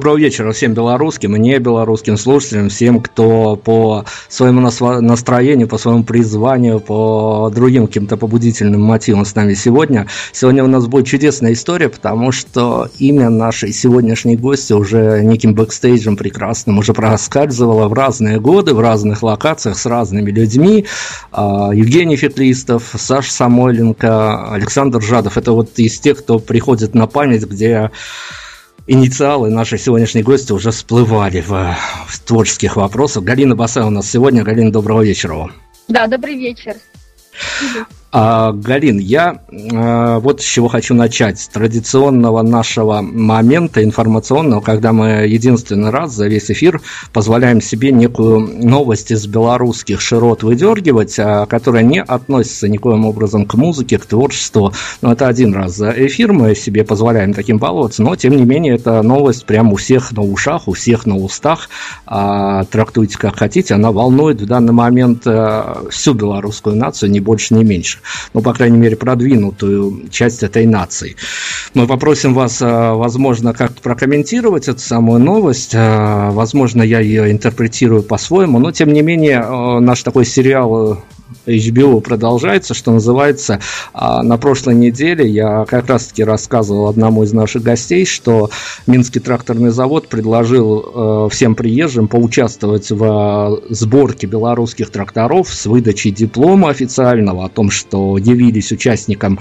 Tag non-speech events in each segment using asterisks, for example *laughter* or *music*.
Доброго вечера всем белорусским и не белорусским слушателям, всем, кто по своему настроению, по своему призванию, по другим каким-то побудительным мотивам с нами сегодня. Сегодня у нас будет чудесная история, потому что имя нашей сегодняшней гости уже неким бэкстейджем прекрасным уже проскальзывало в разные годы, в разных локациях с разными людьми. А, Евгений Фетлистов, Саша Самойленко, Александр Жадов. Это вот из тех, кто приходит на память, где инициалы нашей сегодняшней гости уже всплывали в, в творческих вопросах. Галина Басая у нас сегодня. Галина, доброго вечера вам. Да, добрый вечер. А, Галин, я а, вот с чего хочу начать. С традиционного нашего момента информационного, когда мы единственный раз за весь эфир позволяем себе некую новость из белорусских широт выдергивать, а, которая не относится никоим образом к музыке, к творчеству. Но это один раз за эфир мы себе позволяем таким баловаться, но тем не менее это новость прямо у всех на ушах, у всех на устах. А, трактуйте как хотите, она волнует в данный момент а, всю белорусскую нацию, ни больше, ни меньше. Ну, по крайней мере, продвинутую часть этой нации. Мы попросим вас, возможно, как-то прокомментировать эту самую новость. Возможно, я ее интерпретирую по-своему, но, тем не менее, наш такой сериал HBO продолжается, что называется. А на прошлой неделе я как раз-таки рассказывал одному из наших гостей, что Минский тракторный завод предложил э, всем приезжим поучаствовать в сборке белорусских тракторов с выдачей диплома официального о том, что явились участником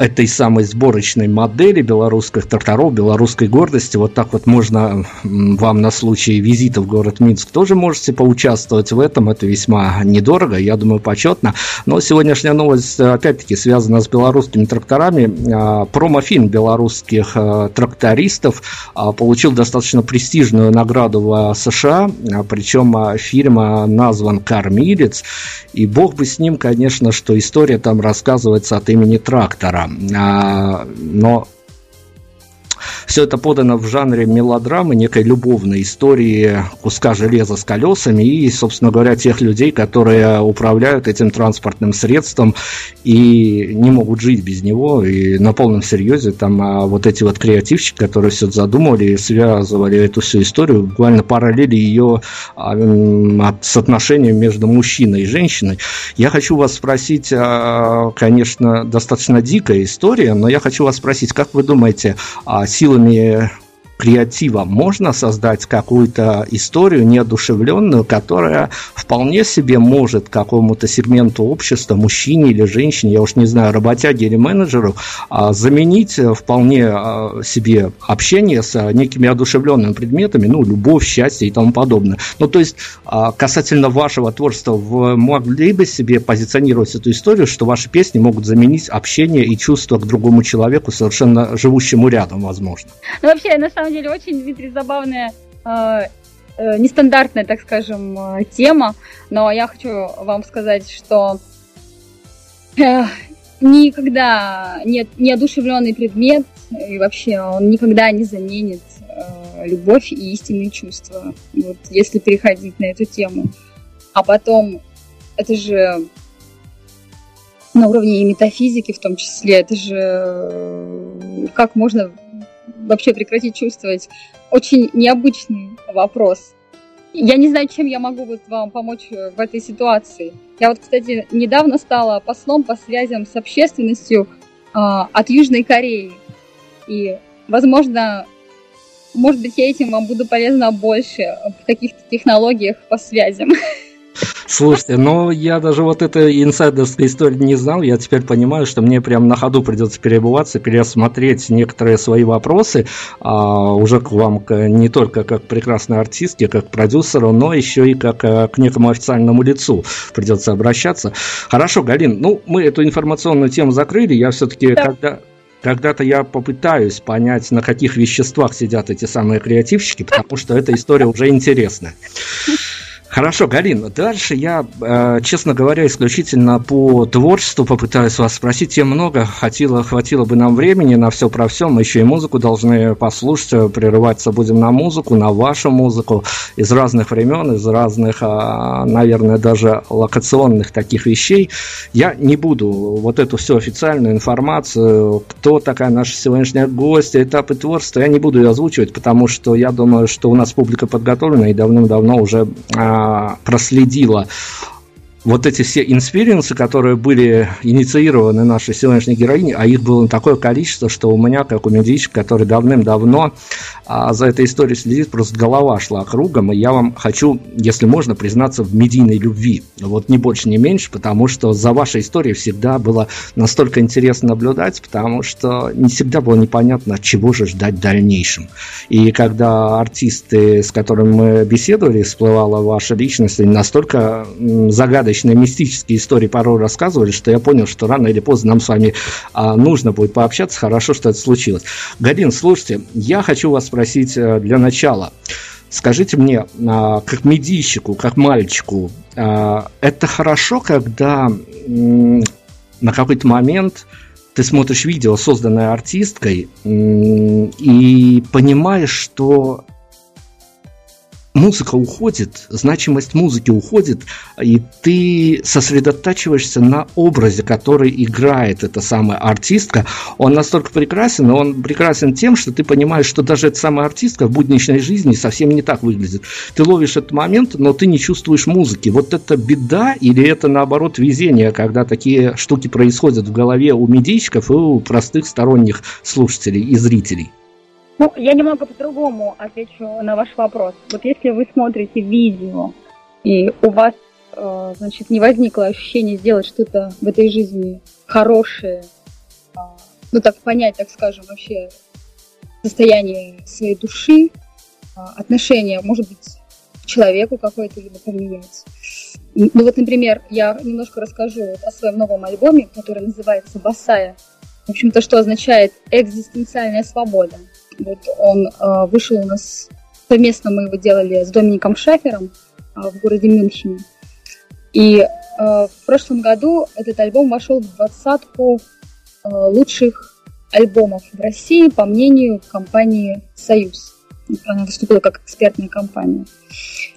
этой самой сборочной модели белорусских тракторов, белорусской гордости. Вот так вот можно вам на случай визита в город Минск тоже можете поучаствовать в этом. Это весьма недорого, я думаю, почетно. Но сегодняшняя новость, опять-таки, связана с белорусскими тракторами. А, промофильм белорусских а, трактористов получил достаточно престижную награду в США. Причем фильм назван «Кормилец». И бог бы с ним, конечно, что история там рассказывается от имени трактора. А, но все это подано в жанре мелодрамы, некой любовной истории куска железа с колесами и, собственно говоря, тех людей, которые управляют этим транспортным средством и не могут жить без него. И на полном серьезе там а вот эти вот креативщики, которые все это задумывали и связывали эту всю историю, буквально параллели ее а, с отношением между мужчиной и женщиной. Я хочу вас спросить, а, конечно, достаточно дикая история, но я хочу вас спросить, как вы думаете, силами nie креатива можно создать какую-то историю неодушевленную, которая вполне себе может какому-то сегменту общества, мужчине или женщине, я уж не знаю, работяге или менеджеру, а, заменить вполне а, себе общение с некими одушевленными предметами, ну, любовь, счастье и тому подобное. Ну, то есть, а, касательно вашего творчества, вы могли бы себе позиционировать эту историю, что ваши песни могут заменить общение и чувство к другому человеку, совершенно живущему рядом, возможно? Ну, вообще, на самом самом деле очень, Дмитрий, забавная э, э, нестандартная, так скажем, э, тема, но я хочу вам сказать, что э, никогда нет неодушевленный предмет, и вообще он никогда не заменит э, любовь и истинные чувства, вот, если переходить на эту тему. А потом, это же на уровне и метафизики в том числе, это же как можно вообще прекратить чувствовать. Очень необычный вопрос. Я не знаю, чем я могу вот вам помочь в этой ситуации. Я вот, кстати, недавно стала послом по связям с общественностью э, от Южной Кореи. И, возможно, может быть, я этим вам буду полезна больше в каких-то технологиях по связям. *laughs* Слушайте, ну я даже вот этой инсайдерской истории не знал. Я теперь понимаю, что мне прям на ходу придется перебываться, пересмотреть некоторые свои вопросы а, уже к вам не только как прекрасной артистке, как продюсеру, но еще и как а, к некому официальному лицу придется обращаться. Хорошо, Галин, ну мы эту информационную тему закрыли. Я все-таки да. когда когда-то я попытаюсь понять, на каких веществах сидят эти самые креативщики, потому что эта история уже интересная. Хорошо, Галина, дальше я, э, честно говоря, исключительно по творчеству попытаюсь вас спросить. Тем много, хватило, хватило бы нам времени на все про все. Мы еще и музыку должны послушать, прерываться будем на музыку, на вашу музыку из разных времен, из разных, а, наверное, даже локационных таких вещей. Я не буду вот эту всю официальную информацию, кто такая наша сегодняшняя гостья, этапы творчества, я не буду ее озвучивать, потому что я думаю, что у нас публика подготовлена и давным-давно уже а, проследила вот эти все experience ы, которые были инициированы нашей сегодняшней героиней, а их было такое количество, что у меня, как у медийщика, который давным-давно а, за этой историей следит, просто голова шла кругом, и я вам хочу, если можно, признаться в медийной любви. Вот не больше, не меньше, потому что за вашей историей всегда было настолько интересно наблюдать, потому что не всегда было непонятно, чего же ждать в дальнейшем. И когда артисты, с которыми мы беседовали, всплывала ваша личность, настолько загадочно загадочные мистические истории порой рассказывали, что я понял, что рано или поздно нам с вами а, нужно будет пообщаться. Хорошо, что это случилось. Галин, слушайте, я хочу вас спросить а, для начала. Скажите мне, а, как медийщику, как мальчику, а, это хорошо, когда на какой-то момент ты смотришь видео, созданное артисткой, и понимаешь, что музыка уходит, значимость музыки уходит, и ты сосредотачиваешься на образе, который играет эта самая артистка. Он настолько прекрасен, но он прекрасен тем, что ты понимаешь, что даже эта самая артистка в будничной жизни совсем не так выглядит. Ты ловишь этот момент, но ты не чувствуешь музыки. Вот это беда или это наоборот везение, когда такие штуки происходят в голове у медийщиков и у простых сторонних слушателей и зрителей? Ну, я немного по-другому отвечу на ваш вопрос. Вот если вы смотрите видео, и у вас, э, значит, не возникло ощущение сделать что-то в этой жизни хорошее, э, ну, так понять, так скажем, вообще состояние своей души, э, отношение, может быть, к человеку какой-то либо поменять. Ну, вот, например, я немножко расскажу вот о своем новом альбоме, который называется «Басая». В общем-то, что означает «экзистенциальная свобода». Вот он э, вышел у нас, совместно мы его делали с Домиником Шафером э, в городе Мюнхене. И э, в прошлом году этот альбом вошел в двадцатку э, лучших альбомов в России, по мнению компании «Союз». Она выступила как экспертная компания.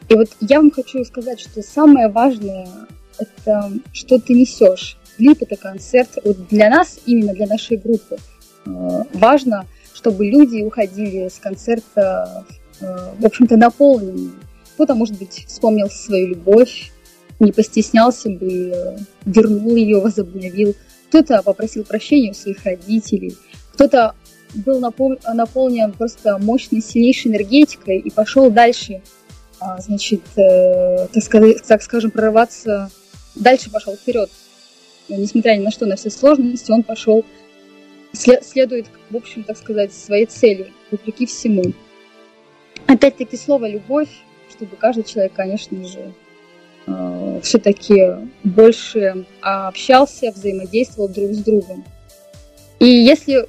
И вот я вам хочу сказать, что самое важное – это что ты несешь. Клип – это концерт. Вот для нас, именно для нашей группы, важно – чтобы люди уходили с концерта, э, в общем-то, наполненными. Кто-то, может быть, вспомнил свою любовь, не постеснялся бы, вернул ее, возобновил. Кто-то попросил прощения у своих родителей, кто-то был наполнен просто мощной, сильнейшей энергетикой и пошел дальше, а, значит, э, так, сказать, так скажем, прорываться, дальше пошел вперед. Несмотря ни на что, на все сложности, он пошел следует, в общем, так сказать, своей цели, вопреки всему. Опять-таки слово «любовь», чтобы каждый человек, конечно же, э, все-таки больше общался, взаимодействовал друг с другом. И если,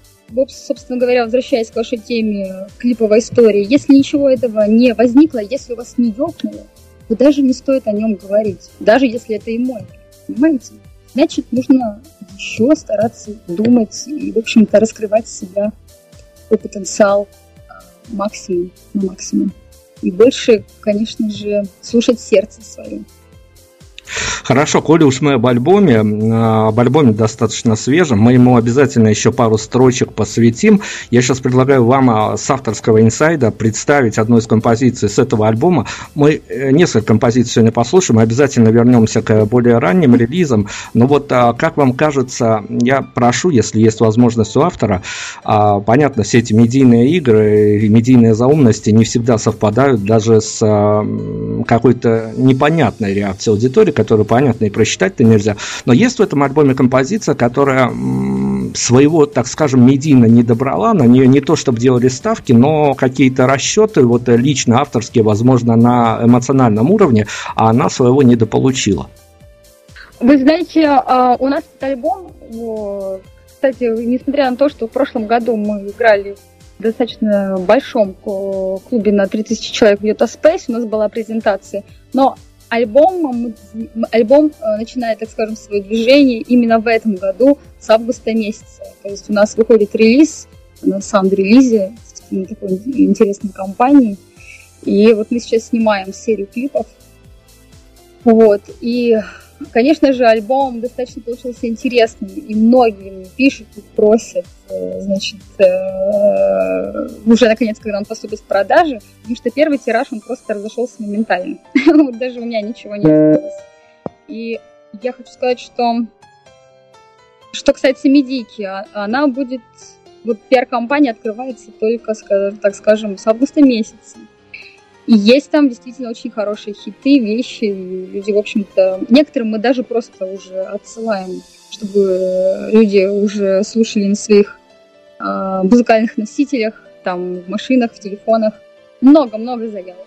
собственно говоря, возвращаясь к вашей теме клиповой истории, если ничего этого не возникло, если у вас не ёкнуло, то даже не стоит о нем говорить, даже если это и мой, понимаете? Значит, нужно еще стараться думать и, в общем-то, раскрывать себя, свой потенциал максимум, на максимум. И больше, конечно же, слушать сердце свое. Хорошо, коли уж мы об альбоме, об альбоме достаточно свежем, мы ему обязательно еще пару строчек посвятим. Я сейчас предлагаю вам а, с авторского инсайда представить одну из композиций с этого альбома. Мы э, несколько композиций сегодня послушаем, обязательно вернемся к более ранним релизам. Но вот а, как вам кажется, я прошу, если есть возможность у автора, а, понятно, все эти медийные игры медийные заумности не всегда совпадают даже с какой-то непонятной реакцией аудитории, которую понятно и просчитать-то нельзя. Но есть в этом альбоме композиция, которая своего, так скажем, медийно не добрала, на нее не то, чтобы делали ставки, но какие-то расчеты, вот лично авторские, возможно, на эмоциональном уровне, а она своего недополучила. Вы знаете, а, у нас этот альбом, кстати, несмотря на то, что в прошлом году мы играли в достаточно большом клубе на 3000 человек в Utah Space, у нас была презентация, но альбом, альбом э, начинает, так скажем, свое движение именно в этом году, с августа месяца. То есть у нас выходит релиз на саунд-релизе на такой интересной компании. И вот мы сейчас снимаем серию клипов. Вот. И Конечно же, альбом достаточно получился интересным, и многие пишут и просят, э, значит, э, уже наконец, когда он поступит в продажи, потому что первый тираж, он просто разошелся моментально. *laughs* Вот даже у меня ничего не осталось. И я хочу сказать, что, что кстати, Медики, а, она будет, вот пиар-компания открывается только, так скажем, с августа месяца. И есть там действительно очень хорошие хиты, вещи. Люди, в общем-то, некоторым мы даже просто уже отсылаем, чтобы люди уже слушали на своих э, музыкальных носителях, там, в машинах, в телефонах. Много-много заявок.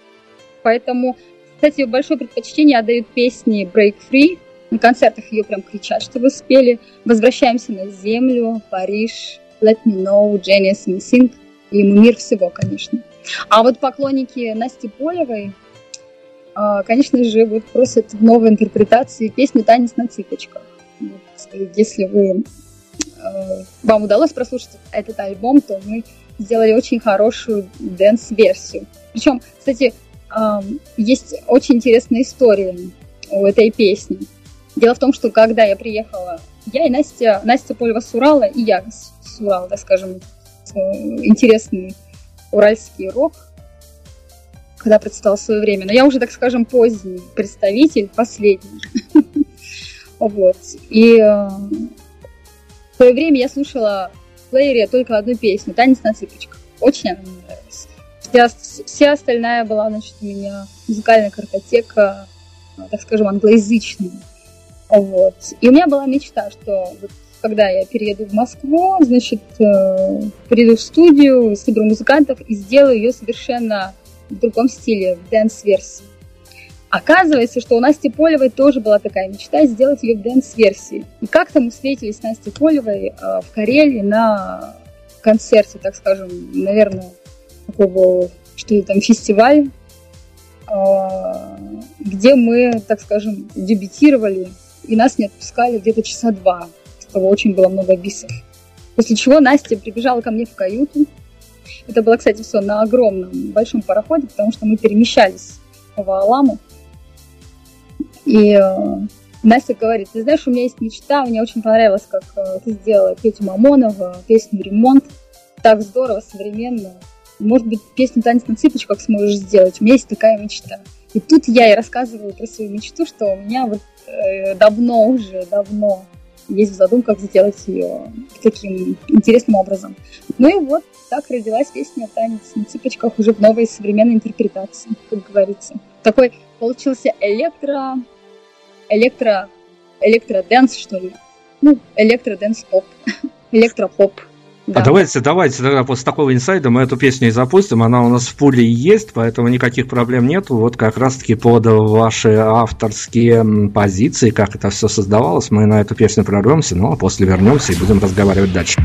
Поэтому, кстати, большое предпочтение отдают песни Break Free. На концертах ее прям кричат, чтобы спели. Возвращаемся на землю, Париж, Let Me Know, Genius Sync. И мир всего, конечно. А вот поклонники Насти Полевой, а, конечно же, вот просят в новой интерпретации песни «Танец на цыпочках». Если вы, а, вам удалось прослушать этот альбом, то мы сделали очень хорошую dance -версию. Причем, кстати, есть очень интересная история у этой песни. Дело в том, что когда я приехала, я и Настя, Настя Польва с Урала, и я с Урала, так скажем, интересный уральский рок, когда представил свое время. Но я уже, так скажем, поздний представитель, последний. *laughs* Вот. И э, в свое время я слушала в плеере только одну песню «Танец на цыпочках». Очень она мне нравилась. Вся, вся остальная была, значит, у меня музыкальная картотека, э, так скажем, англоязычная. Вот. И у меня была мечта, что вот когда я перееду в Москву, значит, э, приеду в студию, соберу музыкантов и сделаю ее совершенно в другом стиле, в dance -версии. Оказывается, что у Насти Полевой тоже была такая мечта сделать ее в dance -версии. И как-то мы встретились с Настей Полевой э, в Карелии на концерте, так скажем, наверное, такого, что там, фестиваль, э, где мы, так скажем, дебютировали, и нас не отпускали где-то часа два. Того очень было много бисов. После чего Настя прибежала ко мне в каюту. Это было, кстати, все на огромном большом пароходе, потому что мы перемещались в Аламу. И э, Настя говорит, ты знаешь, у меня есть мечта, мне очень понравилось, как э, ты сделала Петю Мамонова, песню «Ремонт». Так здорово, современно. Может быть, песню «Танец на цыпочках» сможешь сделать. У меня есть такая мечта. И тут я и рассказываю про свою мечту, что у меня вот э, давно уже, давно есть в задумках сделать ее таким интересным образом. Ну и вот так родилась песня «Танец на цыпочках» уже в новой современной интерпретации, как говорится. Такой получился электро электро, электроденс, что ли. Ну, электроденс-поп, *laughs* электропоп. Да. А давайте, давайте тогда после такого инсайда мы эту песню и запустим. Она у нас в пуле есть, поэтому никаких проблем нету. Вот как раз-таки под ваши авторские позиции, как это все создавалось, мы на эту песню прорвемся, ну а после вернемся и будем разговаривать дальше.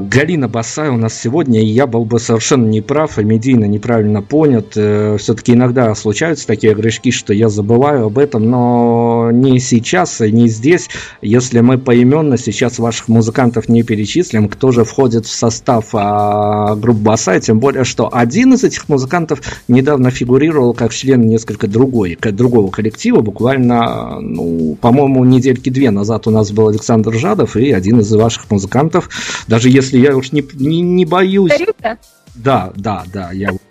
Галина Басай у нас сегодня, и я был бы совершенно неправ и медийно неправильно понят. Э, Все-таки иногда случаются такие грешки, что я забываю об этом, но не сейчас и не здесь. Если мы поименно сейчас ваших музыкантов не перечислим, кто же входит в состав а, группы Басай, тем более, что один из этих музыкантов недавно фигурировал как член несколько другой, другого коллектива, буквально, ну, по-моему, недельки две назад у нас был Александр Жадов, и один из ваших музыкантов, даже если если я уж не, не, не боюсь... Тарюта? Да, да, да, я вот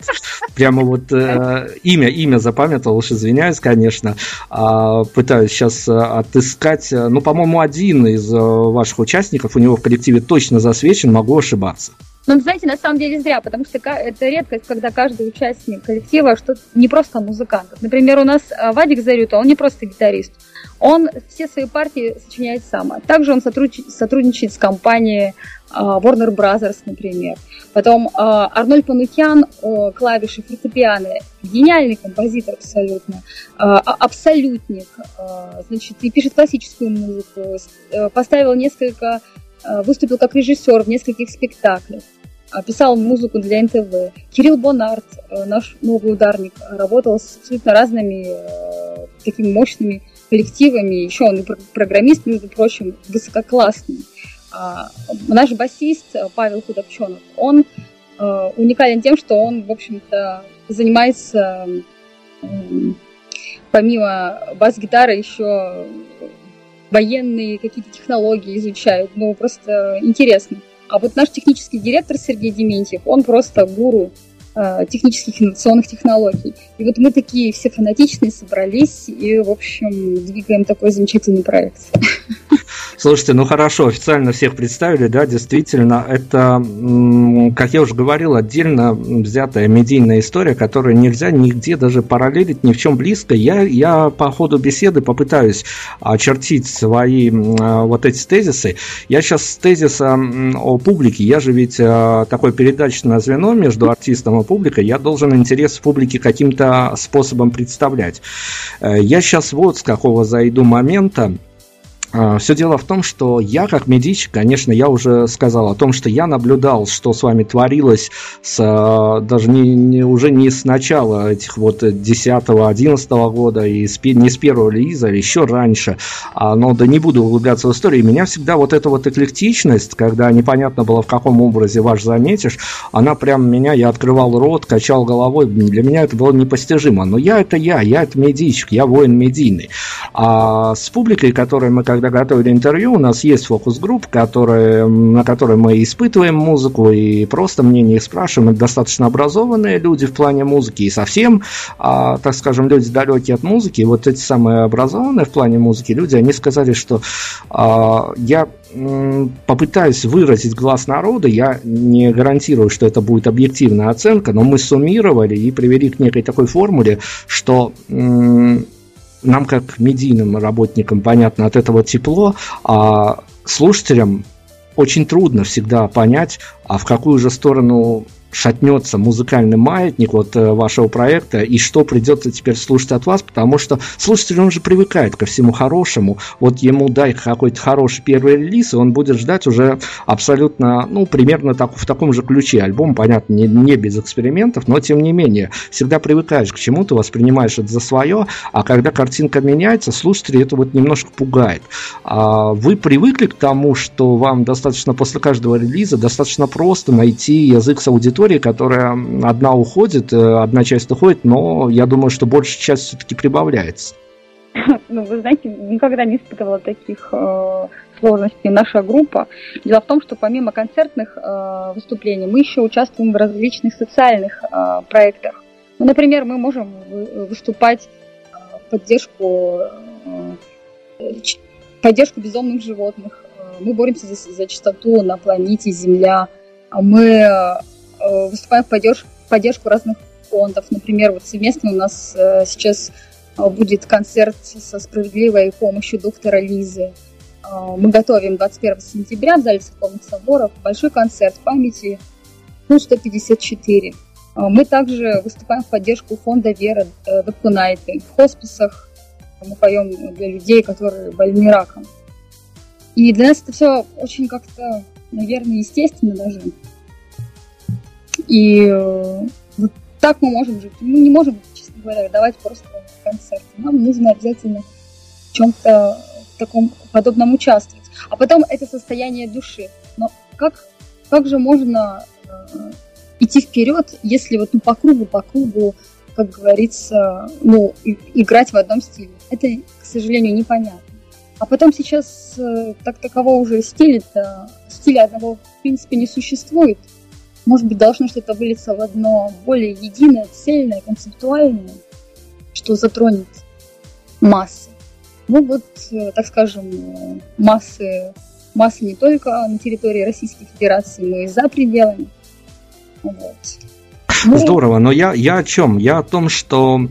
прямо вот э, имя, имя запамятовал, уж извиняюсь, конечно, э, пытаюсь сейчас отыскать, э, ну, по-моему, один из э, ваших участников у него в коллективе точно засвечен, могу ошибаться. Ну, знаете, на самом деле зря, потому что это редкость, когда каждый участник коллектива что не просто музыкант. Например, у нас э, Вадик Зарюта, он не просто гитарист, он все свои партии сочиняет сам. Также он сотрудничает с компанией а, Warner Brothers, например. Потом а, Арнольд Панукян, клавиши, фортепиано, гениальный композитор абсолютно, а, абсолютник, значит, и пишет классическую музыку, э, поставил несколько, выступил как режиссер в нескольких спектаклях писал музыку для НТВ. Кирилл Бонарт, э, наш новый ударник, работал с абсолютно разными э, такими мощными коллективами. Еще он и программист, между прочим, высококлассный. А, наш басист э, Павел Худобченов, он уникален тем, что он, в общем-то, занимается помимо бас-гитары еще военные какие-то технологии изучают. Ну, просто интересно. А вот наш технический директор Сергей Дементьев, он просто гуру технических инновационных технологий. И вот мы такие все фанатичные собрались и, в общем, двигаем такой замечательный проект. Слушайте, ну хорошо, официально всех представили, да, действительно, это, как я уже говорил, отдельно взятая медийная история, которую нельзя нигде даже параллелить, ни в чем близко. Я, я по ходу беседы попытаюсь очертить свои вот эти тезисы. Я сейчас с тезиса о публике, я же ведь а, такое передачное звено между артистом и публикой, я должен интерес публики каким-то способом представлять. Э, я сейчас вот с какого зайду момента. А, Все дело в том, что я, как медичек, конечно, я уже сказал о том, что я наблюдал, что с вами творилось с, а, даже не, не, уже не с начала этих вот 10-11 года, и с, не с первого релиза, а еще раньше. Но да не буду углубляться в историю. Меня всегда вот эта вот эклектичность, когда непонятно было, в каком образе ваш заметишь, она прям меня, я открывал рот, качал головой. Для меня это было непостижимо. Но я это я, я это медичек, я воин медийный. А с публикой, которой мы когда готовили интервью, у нас есть фокус-групп, на которой мы испытываем музыку и просто мнение их спрашиваем. Это достаточно образованные люди в плане музыки и совсем, а, так скажем, люди далекие от музыки. И вот эти самые образованные в плане музыки люди, они сказали, что а, я попытаюсь выразить глаз народа, я не гарантирую, что это будет объективная оценка, но мы суммировали и привели к некой такой формуле, что нам, как медийным работникам, понятно, от этого тепло, а слушателям очень трудно всегда понять, а в какую же сторону шатнется музыкальный маятник вот э, вашего проекта, и что придется теперь слушать от вас, потому что слушатель, он же привыкает ко всему хорошему, вот ему дай какой-то хороший первый релиз, и он будет ждать уже абсолютно, ну, примерно так, в таком же ключе. Альбом, понятно, не, не без экспериментов, но тем не менее, всегда привыкаешь к чему-то, воспринимаешь это за свое, а когда картинка меняется, слушателей это вот немножко пугает. А вы привыкли к тому, что вам достаточно после каждого релиза достаточно просто найти язык с аудиторией, аудитории, которая одна уходит, э, одна часть уходит, но я думаю, что большая часть все-таки прибавляется. *laughs* Ну, вы знаете, никогда не испытывала таких э, сложностей наша группа. Дело в том, что помимо концертных э, выступлений мы еще участвуем в различных социальных э, проектах. Ну, например, мы можем выступать э, в поддержку, э, поддержку безумных животных. Э, мы боремся за, за чистоту на планете Земля. Мы Э, выступаем в поддержку, в поддержку разных фондов. Например, вот совместно у нас э, сейчас э, будет концерт со справедливой помощью доктора Лизы. Мы готовим 21 сентября в зале церковных соборов большой концерт памяти ну, 154. Мы также выступаем в поддержку фонда Вера Докунайте. В хосписах мы поем для людей, которые больны раком. И для нас это все очень как-то наверное, естественно даже. И э, вот так мы можем жить. Мы не можем, честно говоря, давать просто концерт. Нам нужно обязательно в чем-то таком подобном участвовать. А потом это состояние души. Но как, как же можно э, идти вперед, если вот ну, по кругу, по кругу, как говорится, ну, играть в одном стиле? Это, к сожалению, непонятно. А потом сейчас э, так такового уже стиля-то, стиля одного в принципе не существует. Может быть, должно что-то вылиться в одно более единое, цельное, концептуальное, что затронет массы. Ну вот, э, так скажем, массы, массы не только на территории Российской Федерации, но и за пределами. Вот. Ну, Здорово, но я, я о чем? Я о том, что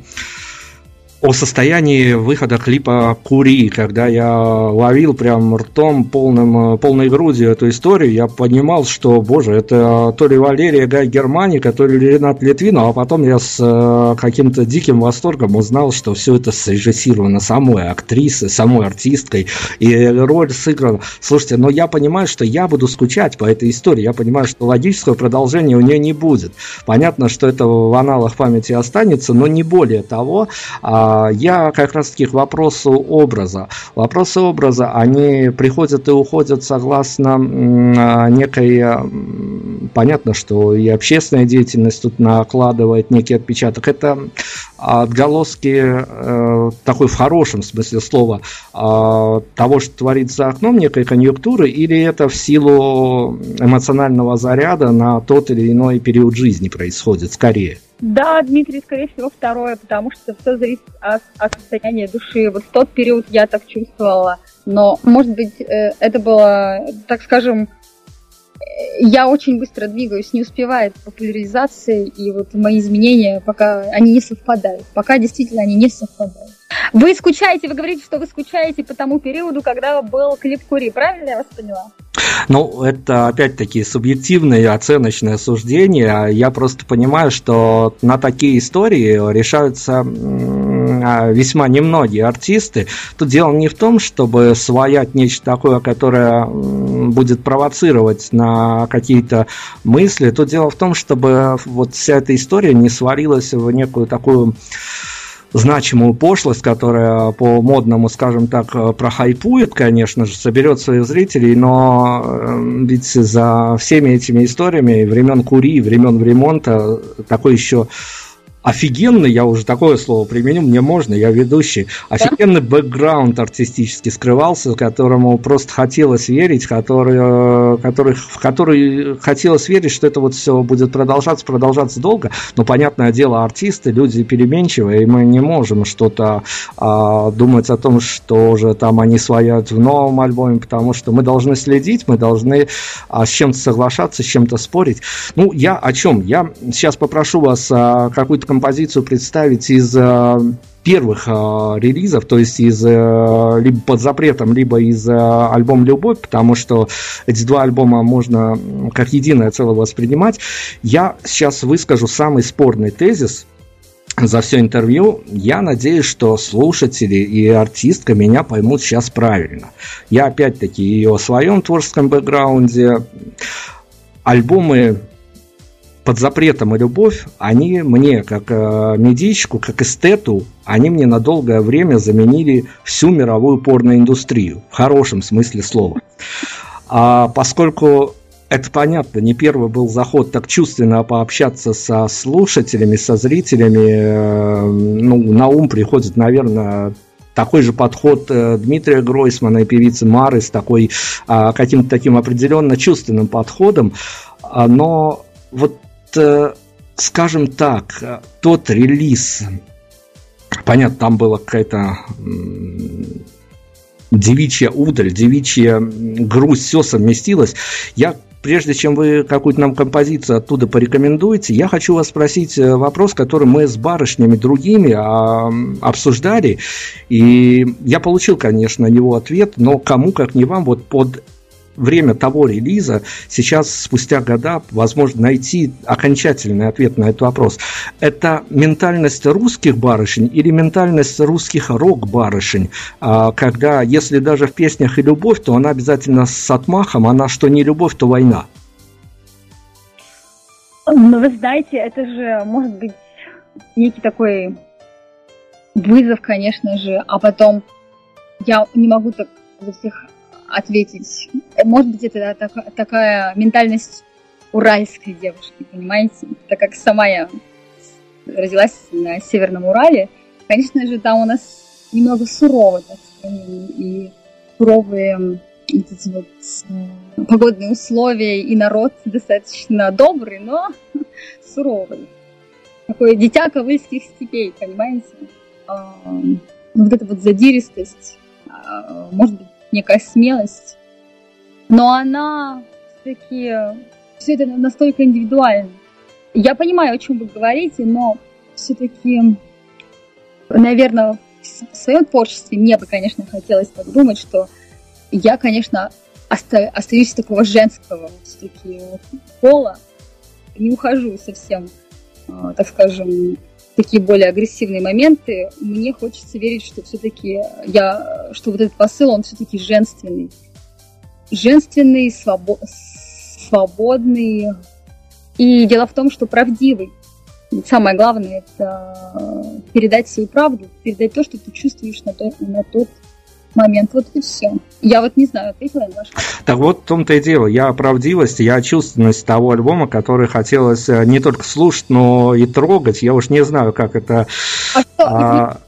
о состоянии выхода клипа «Кури», когда я ловил прям ртом полным, полной грудью эту историю, я понимал, что, боже, это то ли Валерия Гай Германика, то ли Ренат Литвинов, а потом я с э, каким-то диким восторгом узнал, что все это срежиссировано самой актрисой, самой артисткой, и роль сыграна. Слушайте, но я понимаю, что я буду скучать по этой истории, я понимаю, что логического продолжения у нее не будет. Понятно, что это в аналах памяти останется, но не более того, а, я как раз таки к вопросу образа. Вопросы образа, они приходят и уходят согласно а, некой... Понятно, что и общественная деятельность тут накладывает некий отпечаток. Это отголоски э, такой в хорошем смысле слова а, того, что творится за окном, некой конъюнктуры, или это в силу эмоционального заряда на тот или иной период жизни происходит, скорее? Да, Дмитрий, скорее всего, второе, потому что все зависит от, от состояния души. Вот в тот период я так чувствовала. Но, может быть, э, это было, так скажем, я очень быстро двигаюсь, не успевает популяризация, и вот мои изменения пока они не совпадают. Пока действительно они не совпадают. Вы скучаете, вы говорите, что вы скучаете по тому периоду, когда был клип Кури, правильно я вас поняла? Ну, это опять-таки субъективное оценочное суждение. Я просто понимаю, что на такие истории решаются весьма немногие артисты. Тут дело не в том, чтобы своять нечто такое, которое будет провоцировать на какие-то мысли. Тут дело в том, чтобы вот вся эта история не сварилась в некую такую значимую пошлость, которая по модному, скажем так, прохайпует, конечно же, соберет своих зрителей, но эм, ведь за всеми этими историями времен Кури, времен ремонта такой еще офигенный, я уже такое слово применю, мне можно, я ведущий, офигенный бэкграунд артистически скрывался, которому просто хотелось верить, который, который, в который хотелось верить, что это вот все будет продолжаться, продолжаться долго, но понятное дело, артисты, люди переменчивые, и мы не можем что-то а, думать о том, что уже там они своят в новом альбоме, потому что мы должны следить, мы должны а, с чем-то соглашаться, с чем-то спорить. Ну, я о чем? Я сейчас попрошу вас а, какую-то композицию представить из э, первых э, релизов, то есть из э, либо под запретом, либо из э, альбома «Любовь», потому что эти два альбома можно как единое целое воспринимать. Я сейчас выскажу самый спорный тезис, за все интервью. Я надеюсь, что слушатели и артистка меня поймут сейчас правильно. Я опять-таки ее о своем творческом бэкграунде. Альбомы под запретом и любовь, они мне, как э, медичку, как эстету, они мне на долгое время заменили всю мировую порноиндустрию, в хорошем смысле слова. А поскольку это понятно, не первый был заход так чувственно пообщаться со слушателями, со зрителями, э, ну, на ум приходит, наверное, такой же подход э, Дмитрия Гройсмана и певицы Мары с такой а, каким-то таким определенно чувственным подходом, а, но вот скажем так, тот релиз, понятно, там была какая-то девичья удаль, девичья грусть, все совместилось. Я прежде чем вы какую-то нам композицию оттуда порекомендуете, я хочу вас спросить э, вопрос, который мы с барышнями другими а, обсуждали, и я получил, конечно, на него ответ, но кому, как не вам, вот под время того релиза, сейчас, спустя года, возможно найти окончательный ответ на этот вопрос. Это ментальность русских барышень или ментальность русских рок-барышень, а, когда, если даже в песнях и любовь, то она обязательно с отмахом, она что не любовь, то война. Ну, вы знаете, это же может быть некий такой вызов, конечно же, а потом я не могу так за всех ответить. Может быть, это так, такая ментальность уральской девушки, понимаете? Так как сама я родилась на Северном Урале, конечно же, там у нас немного сурово, так и суровые эти вот э, погодные условия, и народ достаточно добрый, но *laughs* суровый. Такое дитя ковыльских степей, понимаете? А, ну, вот эта вот задиристость, а, может быть, некая смелость, но она все-таки, все это настолько индивидуально. Я понимаю, о чем вы говорите, но все-таки, наверное, в своем творчестве мне бы, конечно, хотелось так думать, что я, конечно, оста- остаюсь такого женского все-таки пола, не ухожу совсем, а, так скажем, такие более агрессивные моменты, мне хочется верить, что все-таки я, что вот этот посыл, он все-таки женственный. Женственный, свобо- свободный. И дело в том, что правдивый. Ведь самое главное это передать свою правду, передать то, что ты чувствуешь на, то, на тот момент. Вот и все. Я вот не знаю, ответила на ваш Так вот в том-то и дело. Я о правдивости, я о чувственности того альбома, который хотелось э, не только слушать, но и трогать. Я уж не знаю, как это... А что, а...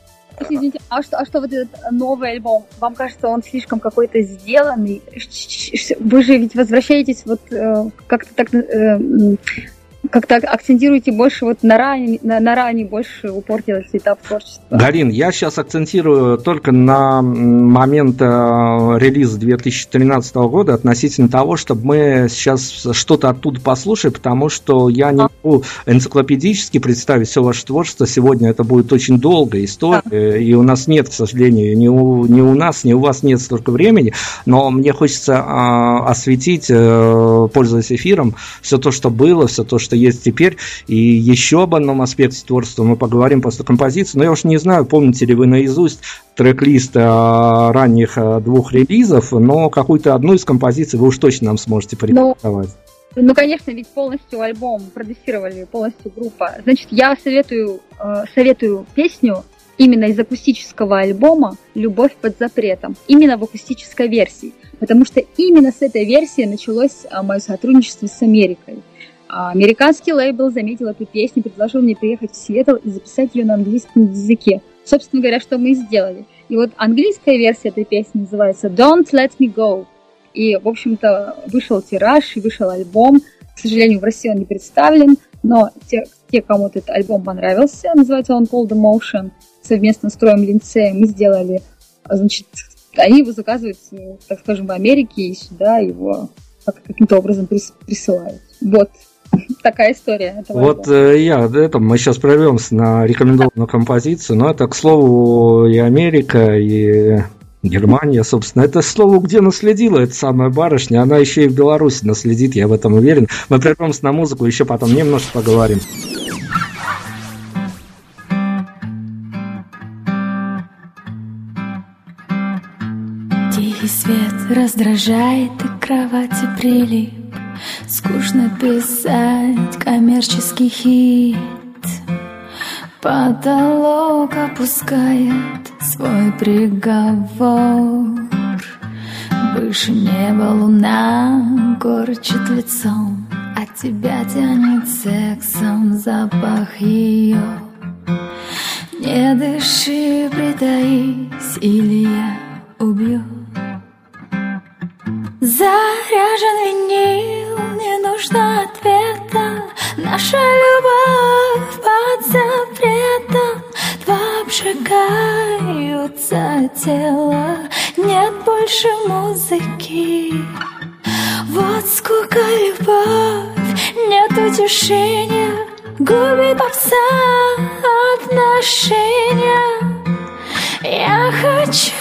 Извините, а что, а что вот этот новый альбом? Вам кажется, он слишком какой-то сделанный? Вы же ведь возвращаетесь вот э, как-то так э, как-то акцентируете больше вот на ране, на, на ране больше упор делаете этап творчества? Галин, я сейчас акцентирую только на момент э, релиза 2013 года относительно того, чтобы мы сейчас что-то оттуда послушали, потому что я не могу энциклопедически представить все ваше творчество. Сегодня это будет очень долгая история, да. и у нас нет, к сожалению, ни у, ни у нас, ни у вас нет столько времени, но мне хочется э, осветить, э, пользуясь эфиром, все то, что было, все то, что есть теперь. И еще об одном аспекте творчества мы поговорим после композиции. Но я уж не знаю, помните ли вы наизусть трек-лист э, ранних э, двух релизов, но какую-то одну из композиций вы уж точно нам сможете ну, порекомендовать. Ну, ну, конечно, ведь полностью альбом продюсировали, полностью группа. Значит, я советую, э, советую песню именно из акустического альбома «Любовь под запретом», именно в акустической версии, потому что именно с этой версии началось мое сотрудничество с Америкой. А американский лейбл заметил эту песню, предложил мне приехать в Сиэтл и записать ее на английском языке. Собственно говоря, что мы и сделали. И вот английская версия этой песни называется Don't Let Me Go. И, в общем-то, вышел тираж и вышел альбом. К сожалению, в России он не представлен, но те, те кому этот альбом понравился, называется он Cold Emotion, совместно с Троем Линцеем мы сделали, значит, они его заказывают, так скажем, в Америке и сюда его каким-то образом присылают. Вот, *laughs* такая история. Вот э, я, это, мы сейчас прервемся на рекомендованную композицию, но это, к слову, и Америка, и Германия, собственно, это слово, где наследила эта самая барышня, она еще и в Беларуси наследит, я в этом уверен. Мы прервемся на музыку, еще потом немножко поговорим. Тихий свет раздражает, и кровати прилип Скучно писать коммерческий хит. Потолок опускает свой приговор. Выше неба луна корчит лицом От тебя тянет сексом запах ее Не дыши, притаись, или я убью. Заряжен винил, не нужно ответа. Наша любовь под запретом. Два обжигаются тела. Нет больше музыки. Вот сколько любовь, нет утешения. Губит попса отношения. Я хочу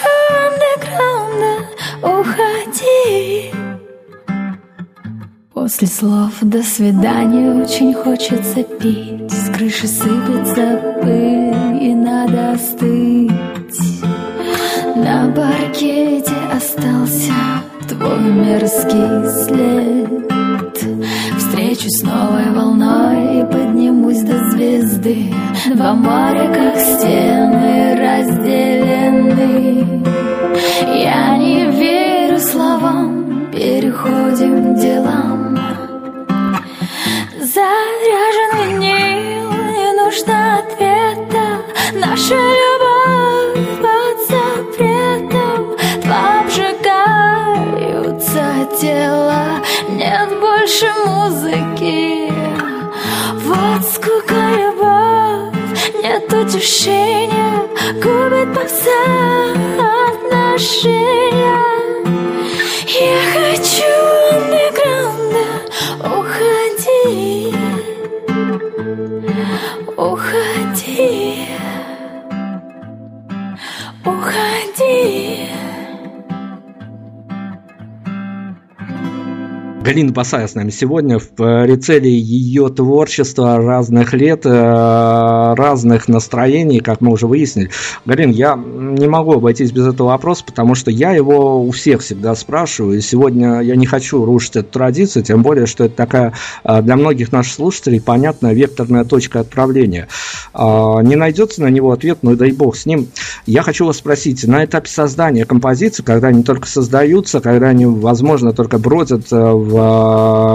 андеграунда. Уходи После слов «до свидания» очень хочется пить. С крыши сыпется пыль и надо остыть. На паркете остался твой мерзкий след. Встречусь с новой волной и поднимусь до звезды. Два моря, как стены, разделены. Я не верю словам, переходим Нет утешения Губит попса отношения Я Галина Басая с нами сегодня в прицеле ее творчества разных лет, э, разных настроений, как мы уже выяснили. Галин, я не могу обойтись без этого вопроса, потому что я его у всех всегда спрашиваю, и сегодня я не хочу рушить эту традицию, тем более, что это такая э, для многих наших слушателей понятная векторная точка отправления. А, не найдется на него ответ, ну и дай бог с ним. Я хочу вас спросить, на этапе создания композиции, когда они только создаются, когда они, возможно, только бродят э, в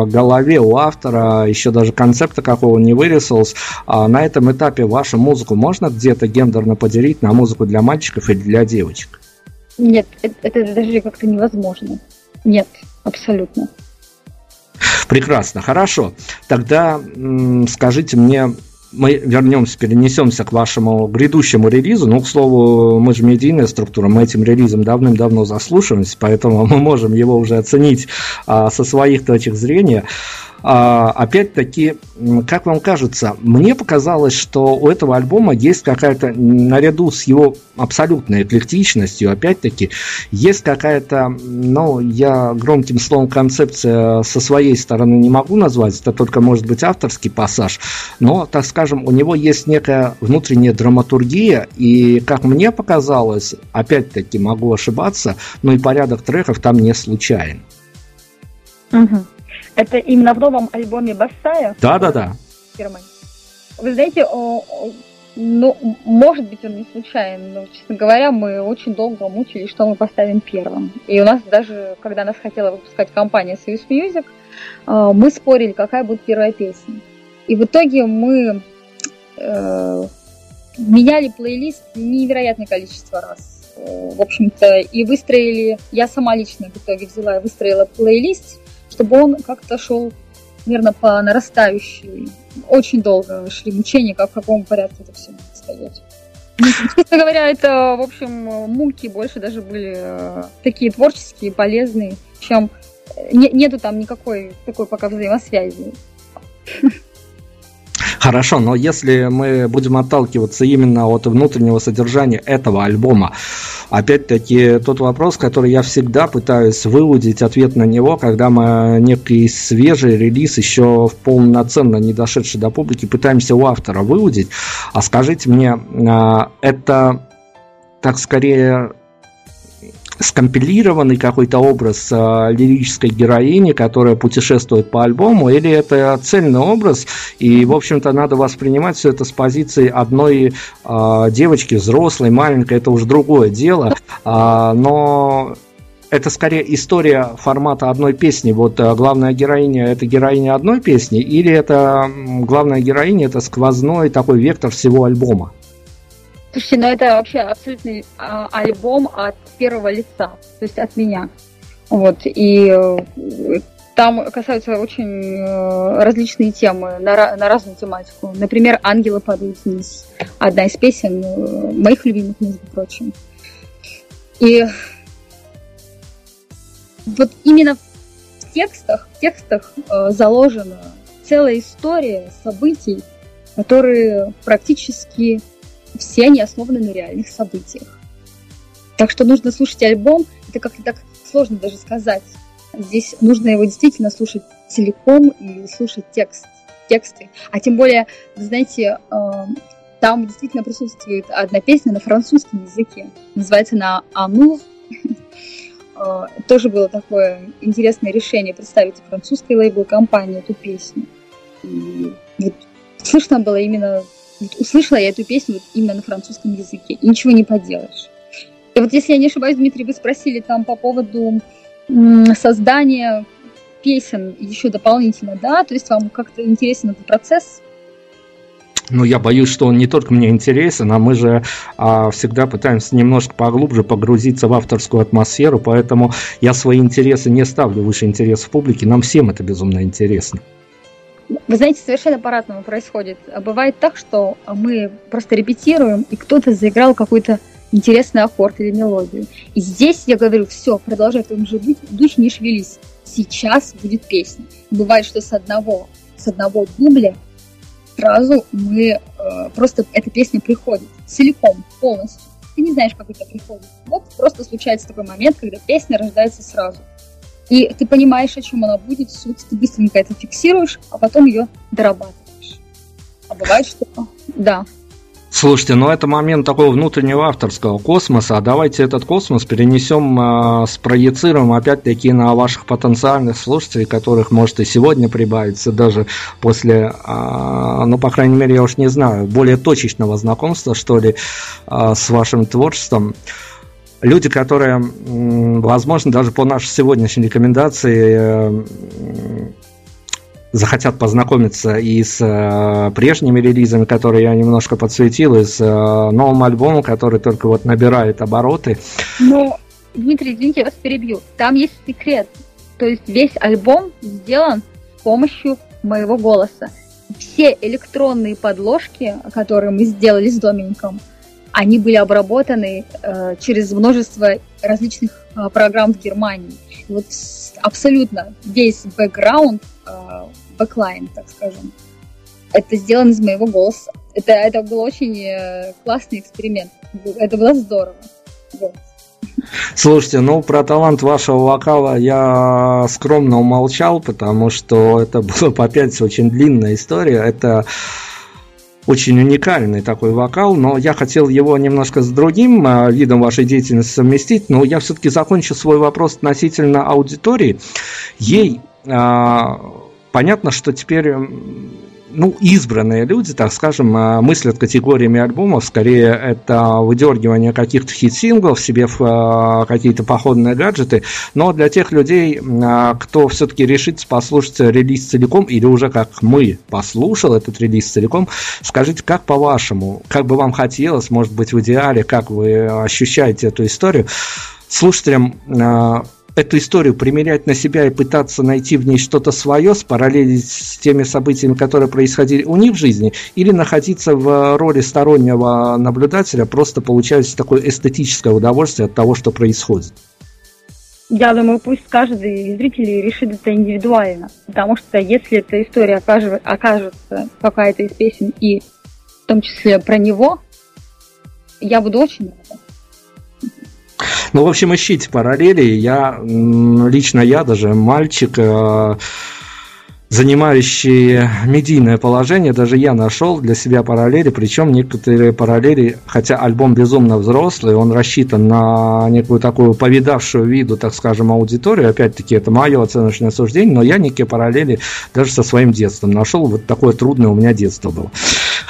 голове у автора, еще даже концепта какого не вырисовался. А на этом этапе вашу музыку можно где-то гендерно поделить на музыку для мальчиков или для девочек? Нет, это, это даже как-то невозможно. Нет, абсолютно. Прекрасно, хорошо. Тогда скажите мне, мы вернемся, перенесемся к вашему грядущему релизу. Ну, к слову, мы же медийная структура, мы этим релизом давным-давно заслушиваемся, поэтому *laughs* мы можем его уже оценить а, со своих точек зрения. А, опять-таки, как вам кажется, мне показалось, что у этого альбома есть какая-то, наряду с его абсолютной эклектичностью, опять-таки, есть какая-то, ну, я громким словом концепция со своей стороны не могу назвать, это только может быть авторский пассаж, но, так скажем, у него есть некая внутренняя драматургия, и, как мне показалось, опять-таки могу ошибаться, но и порядок треков там не случайен. Угу. Это именно в новом альбоме Басая? Да, да, да. Вы знаете, ну, может быть, он не случайен, но, честно говоря, мы очень долго мучились, что мы поставим первым. И у нас даже, когда нас хотела выпускать компания Союз Music, э, мы спорили, какая будет первая песня. И в итоге мы э, меняли плейлист невероятное количество раз. Э, в общем-то, и выстроили, я сама лично в итоге взяла и выстроила плейлист чтобы он как-то шел, наверное, по нарастающей. Очень долго шли мучения, как в каком порядке это все стоять. Честно говоря, это, в общем, муки больше даже были э, такие творческие, полезные, чем э, не, нету там никакой такой пока взаимосвязи. Хорошо, но если мы будем отталкиваться именно от внутреннего содержания этого альбома, опять-таки тот вопрос, который я всегда пытаюсь выудить ответ на него, когда мы некий свежий релиз, еще в полноценно не дошедший до публики, пытаемся у автора выудить. А скажите мне, а, это так скорее скомпилированный какой-то образ э, лирической героини, которая путешествует по альбому, или это цельный образ, и, в общем-то, надо воспринимать все это с позиции одной э, девочки, взрослой, маленькой, это уже другое дело, э, но это скорее история формата одной песни. Вот главная героиня это героиня одной песни, или это главная героиня это сквозной такой вектор всего альбома? Слушайте, ну это вообще абсолютный а, альбом от первого лица, то есть от меня. Вот, и э, там касаются очень э, различные темы на, на разную тематику. Например, «Ангелы падают вниз». Одна из песен э, моих любимых, между прочим. И вот именно в текстах, в текстах заложена целая история событий, которые практически все они основаны на реальных событиях. Так что нужно слушать альбом, это как-то так сложно даже сказать. Здесь нужно его действительно слушать целиком и слушать текст, тексты. А тем более, знаете, там действительно присутствует одна песня на французском языке. Называется на «Амур». Тоже было такое интересное решение представить французской лейбл-компании эту песню. И вот слышно было именно... Вот услышала я эту песню вот именно на французском языке. И ничего не поделаешь. И вот если я не ошибаюсь, Дмитрий, вы спросили там по поводу создания песен еще дополнительно, да? То есть вам как-то интересен этот процесс? Ну, я боюсь, что он не только мне интересен, а мы же а, всегда пытаемся немножко поглубже погрузиться в авторскую атмосферу, поэтому я свои интересы не ставлю выше интересов публики, нам всем это безумно интересно. Вы знаете, совершенно по-разному происходит. Бывает так, что мы просто репетируем, и кто-то заиграл какой-то интересный аккорд или мелодию. И здесь я говорю, все, продолжай в том же духе, не шевелись. Сейчас будет песня. Бывает, что с одного, с одного дубля сразу мы э, просто эта песня приходит целиком, полностью. Ты не знаешь, как это приходит. Вот просто случается такой момент, когда песня рождается сразу. И ты понимаешь, о чем она будет, суть, ты быстренько это фиксируешь, а потом ее дорабатываешь. А бывает, что... Да, Слушайте, ну это момент такого внутреннего авторского космоса. А давайте этот космос перенесем, э, спроецируем опять-таки на ваших потенциальных слушателей, которых может и сегодня прибавиться, даже после, э, ну, по крайней мере, я уж не знаю, более точечного знакомства, что ли, э, с вашим творчеством. Люди, которые, возможно, даже по нашей сегодняшней рекомендации э, захотят познакомиться и с э, прежними релизами, которые я немножко подсветил, и с э, новым альбомом, который только вот набирает обороты. Ну, Дмитрий, извините, я вас перебью. Там есть секрет. То есть весь альбом сделан с помощью моего голоса. Все электронные подложки, которые мы сделали с Домиником, они были обработаны э, через множество различных э, программ в Германии. И вот абсолютно весь бэкграунд э, backline, так скажем. Это сделано из моего голоса. Это, это был очень э, классный эксперимент. Это было здорово. Вот. Слушайте, ну про талант вашего вокала я скромно умолчал, потому что это *laughs* было по опять очень длинная история. Это очень уникальный такой вокал, но я хотел его немножко с другим э, видом вашей деятельности совместить, но я все-таки закончу свой вопрос относительно аудитории. Ей а, понятно, что теперь ну, избранные люди, так скажем, э, мыслят категориями альбомов, скорее это выдергивание каких-то хит-синглов себе в э, какие-то походные гаджеты, но для тех людей, э, кто все-таки решится послушать релиз целиком, или уже как мы послушал этот релиз целиком, скажите, как по-вашему, как бы вам хотелось, может быть, в идеале, как вы ощущаете эту историю, слушателям эту историю примерять на себя и пытаться найти в ней что-то свое, спараллелить с теми событиями, которые происходили у них в жизни, или находиться в роли стороннего наблюдателя, просто получать такое эстетическое удовольствие от того, что происходит? Я думаю, пусть каждый из зрителей решит это индивидуально, потому что если эта история окажется, окажется какая-то из песен и в том числе про него, я буду очень рада. Ну, в общем, ищите параллели. Я, лично я даже мальчик, э, занимающий медийное положение, даже я нашел для себя параллели, причем некоторые параллели, хотя альбом безумно взрослый, он рассчитан на некую такую повидавшую виду, так скажем, аудиторию, опять-таки это мое оценочное суждение, но я некие параллели даже со своим детством нашел, вот такое трудное у меня детство было.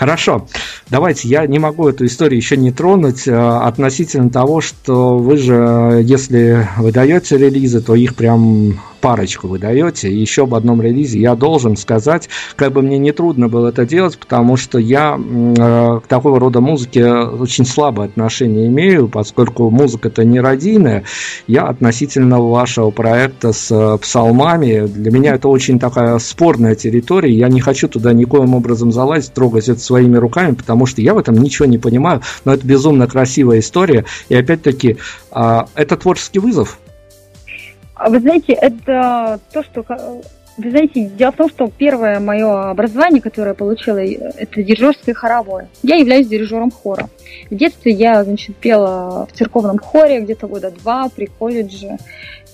Хорошо, давайте, я не могу эту историю еще не тронуть э, относительно того, что вы же, если выдаете релизы, то их прям парочку вы даете. Еще об одном релизе я должен сказать, как бы мне не трудно было это делать, потому что я э, к такого рода музыке очень слабое отношение имею, поскольку музыка это не родийная. Я относительно вашего проекта с э, псалмами, для меня это очень такая спорная территория, я не хочу туда никоим образом залазить, трогать это своими руками, потому что я в этом ничего не понимаю, но это безумно красивая история, и опять-таки э, это творческий вызов, вы знаете, это то, что... Вы знаете, дело в том, что первое мое образование, которое я получила, это дирижерское хоровое. Я являюсь дирижером хора. В детстве я, значит, пела в церковном хоре где-то года два при колледже.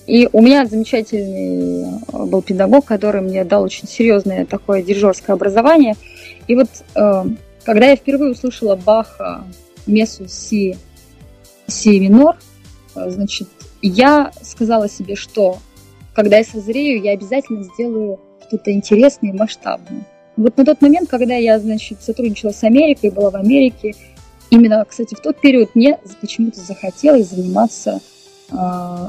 И у меня замечательный э, был педагог, который мне дал очень серьезное такое дирижерское образование. И вот э, когда я впервые услышала Баха мессу си, си минор, э, значит, я сказала себе, что когда я созрею, я обязательно сделаю что-то интересное и масштабное. Вот на тот момент, когда я, значит, сотрудничала с Америкой, была в Америке, именно, кстати, в тот период мне почему-то захотелось заниматься э,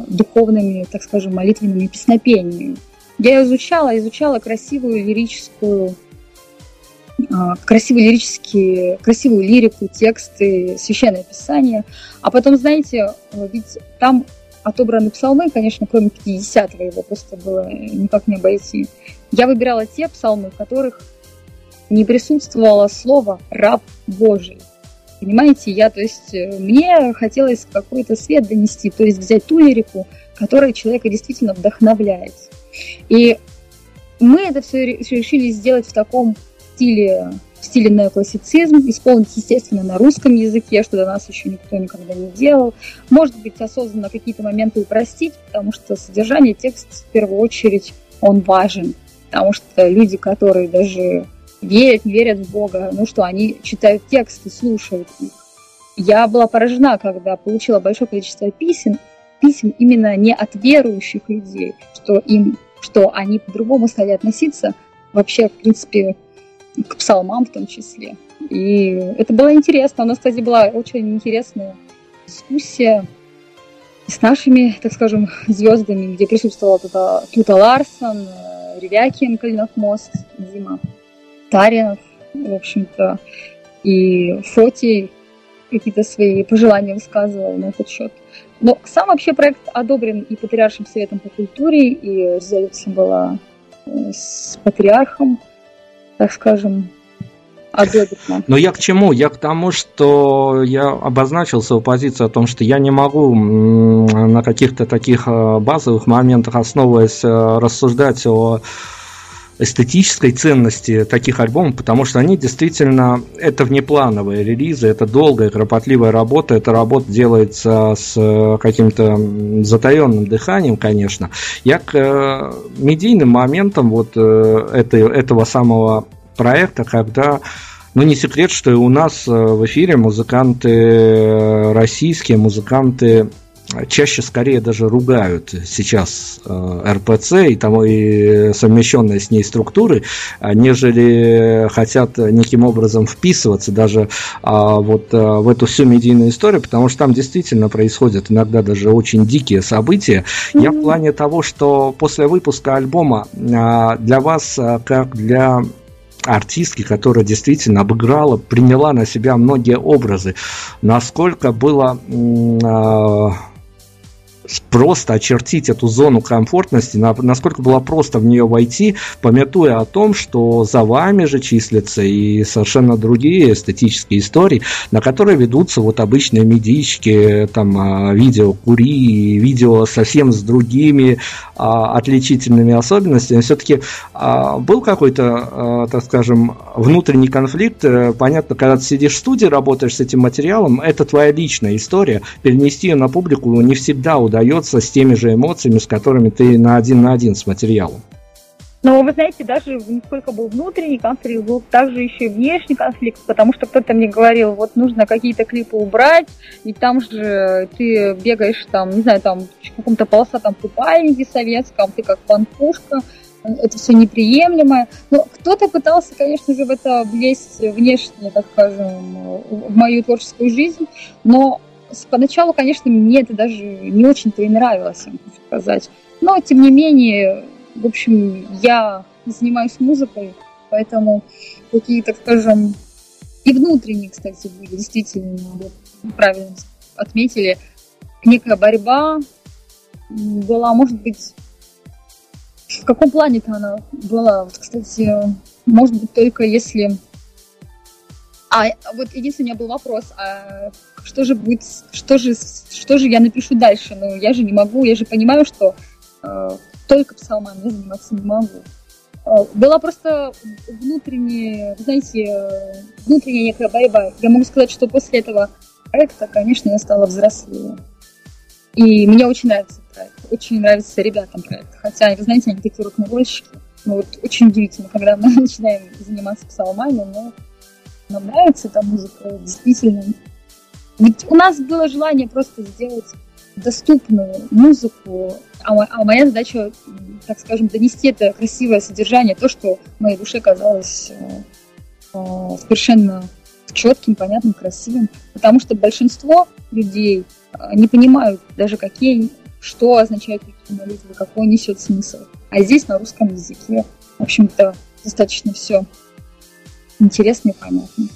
духовными, так скажем, молитвенными песнопениями. Я изучала, изучала красивую лирическую, э, красивые лирические, красивую лирику, тексты, священное писание. А потом, знаете, ведь там отобраны псалмы, конечно, кроме 50-го его просто было никак не обойти. Я выбирала те псалмы, в которых не присутствовало слово «раб Божий». Понимаете, я, то есть, э, мне хотелось какой-то свет донести, то есть взять ту лирику, которая человека действительно вдохновляет. И мы это все решили сделать в таком стиле, в стиле неоклассицизм, исполнить, естественно, на русском языке, что до нас еще никто никогда не делал. Может быть, осознанно какие-то моменты упростить, потому что содержание текста, в первую очередь, он важен. Потому что люди, которые даже верят, не верят в Бога, ну что, они читают тексты, слушают их. Я была поражена, когда получила большое количество писем, писем именно не от верующих людей, что им, что они по-другому стали относиться вообще, в принципе, к псалмам в том числе. И это было интересно. У нас, кстати, была очень интересная дискуссия с нашими, так скажем, звездами, где присутствовала Тута, Тута Ларсон, Ревякин, Калинов мост, Дима Таринов, в общем-то, и Фотий какие-то свои пожелания высказывал на этот счет. Но сам вообще проект одобрен и Патриаршим Советом по культуре, и резолюция была э, с Патриархом, так скажем, одобрена. Но я к чему? Я к тому, что я обозначил свою позицию о том, что я не могу на каких-то таких э, базовых моментах, основываясь, э, рассуждать о эстетической ценности таких альбомов, потому что они действительно, это внеплановые релизы, это долгая, кропотливая работа, эта работа делается с каким-то затаенным дыханием, конечно. Я к э, медийным моментам вот э, этой, этого самого проекта, когда ну, не секрет, что и у нас э, в эфире музыканты российские, музыканты чаще скорее даже ругают сейчас э, РПЦ и, тому, и совмещенные с ней структуры, а, нежели хотят неким образом вписываться даже а, вот а, в эту всю медийную историю, потому что там действительно происходят иногда даже очень дикие события. Mm-hmm. Я в плане того, что после выпуска альбома для вас, как для артистки, которая действительно обыграла, приняла на себя многие образы. Насколько было просто очертить эту зону комфортности, насколько было просто в нее войти, пометуя о том, что за вами же числятся и совершенно другие эстетические истории, на которые ведутся вот обычные медички, там, а, видео кури, видео совсем с другими а, отличительными особенностями. Все-таки а, был какой-то, так скажем, внутренний конфликт. Э, понятно, когда ты сидишь в студии, работаешь с этим материалом, это твоя личная история. Перенести ее на публику не всегда удается удается с теми же эмоциями, с которыми ты на один на один с материалом. Но вы знаете, даже сколько был внутренний конфликт, был также еще и внешний конфликт, потому что кто-то мне говорил, вот нужно какие-то клипы убрать, и там же ты бегаешь там, не знаю, там в каком-то полосатом купальнике советском, ты как панпушка, это все неприемлемое. Но кто-то пытался, конечно же, в это влезть внешне, так скажем, в мою творческую жизнь, но Поначалу, конечно, мне это даже не очень-то и нравилось, можно сказать. Но, тем не менее, в общем, я занимаюсь музыкой, поэтому такие, так скажем, и внутренние, кстати, были действительно, вот, правильно отметили, некая борьба была, может быть, в каком плане-то она была? Вот, кстати, может быть, только если а вот единственный у меня был вопрос, а что же будет, что же, что же я напишу дальше? Ну, я же не могу, я же понимаю, что э, только псалмами я заниматься не могу. Э, была просто внутренняя, знаете, внутренняя некая борьба. Я могу сказать, что после этого проекта, конечно, я стала взрослее. И мне очень нравится проект. очень нравится ребятам проект. Хотя, вы знаете, они такие рок-н-ролльщики. Ну вот очень удивительно, когда мы *laughs* начинаем заниматься псалмами, но нам нравится эта музыка, действительно. Ведь у нас было желание просто сделать доступную музыку, а, а моя задача, так скажем, донести это красивое содержание, то, что моей душе казалось э, э, совершенно четким, понятным, красивым, потому что большинство людей э, не понимают даже какие, что означают какие молитвы, какой несет смысл. А здесь на русском языке, в общем-то, достаточно все интересно и понятно.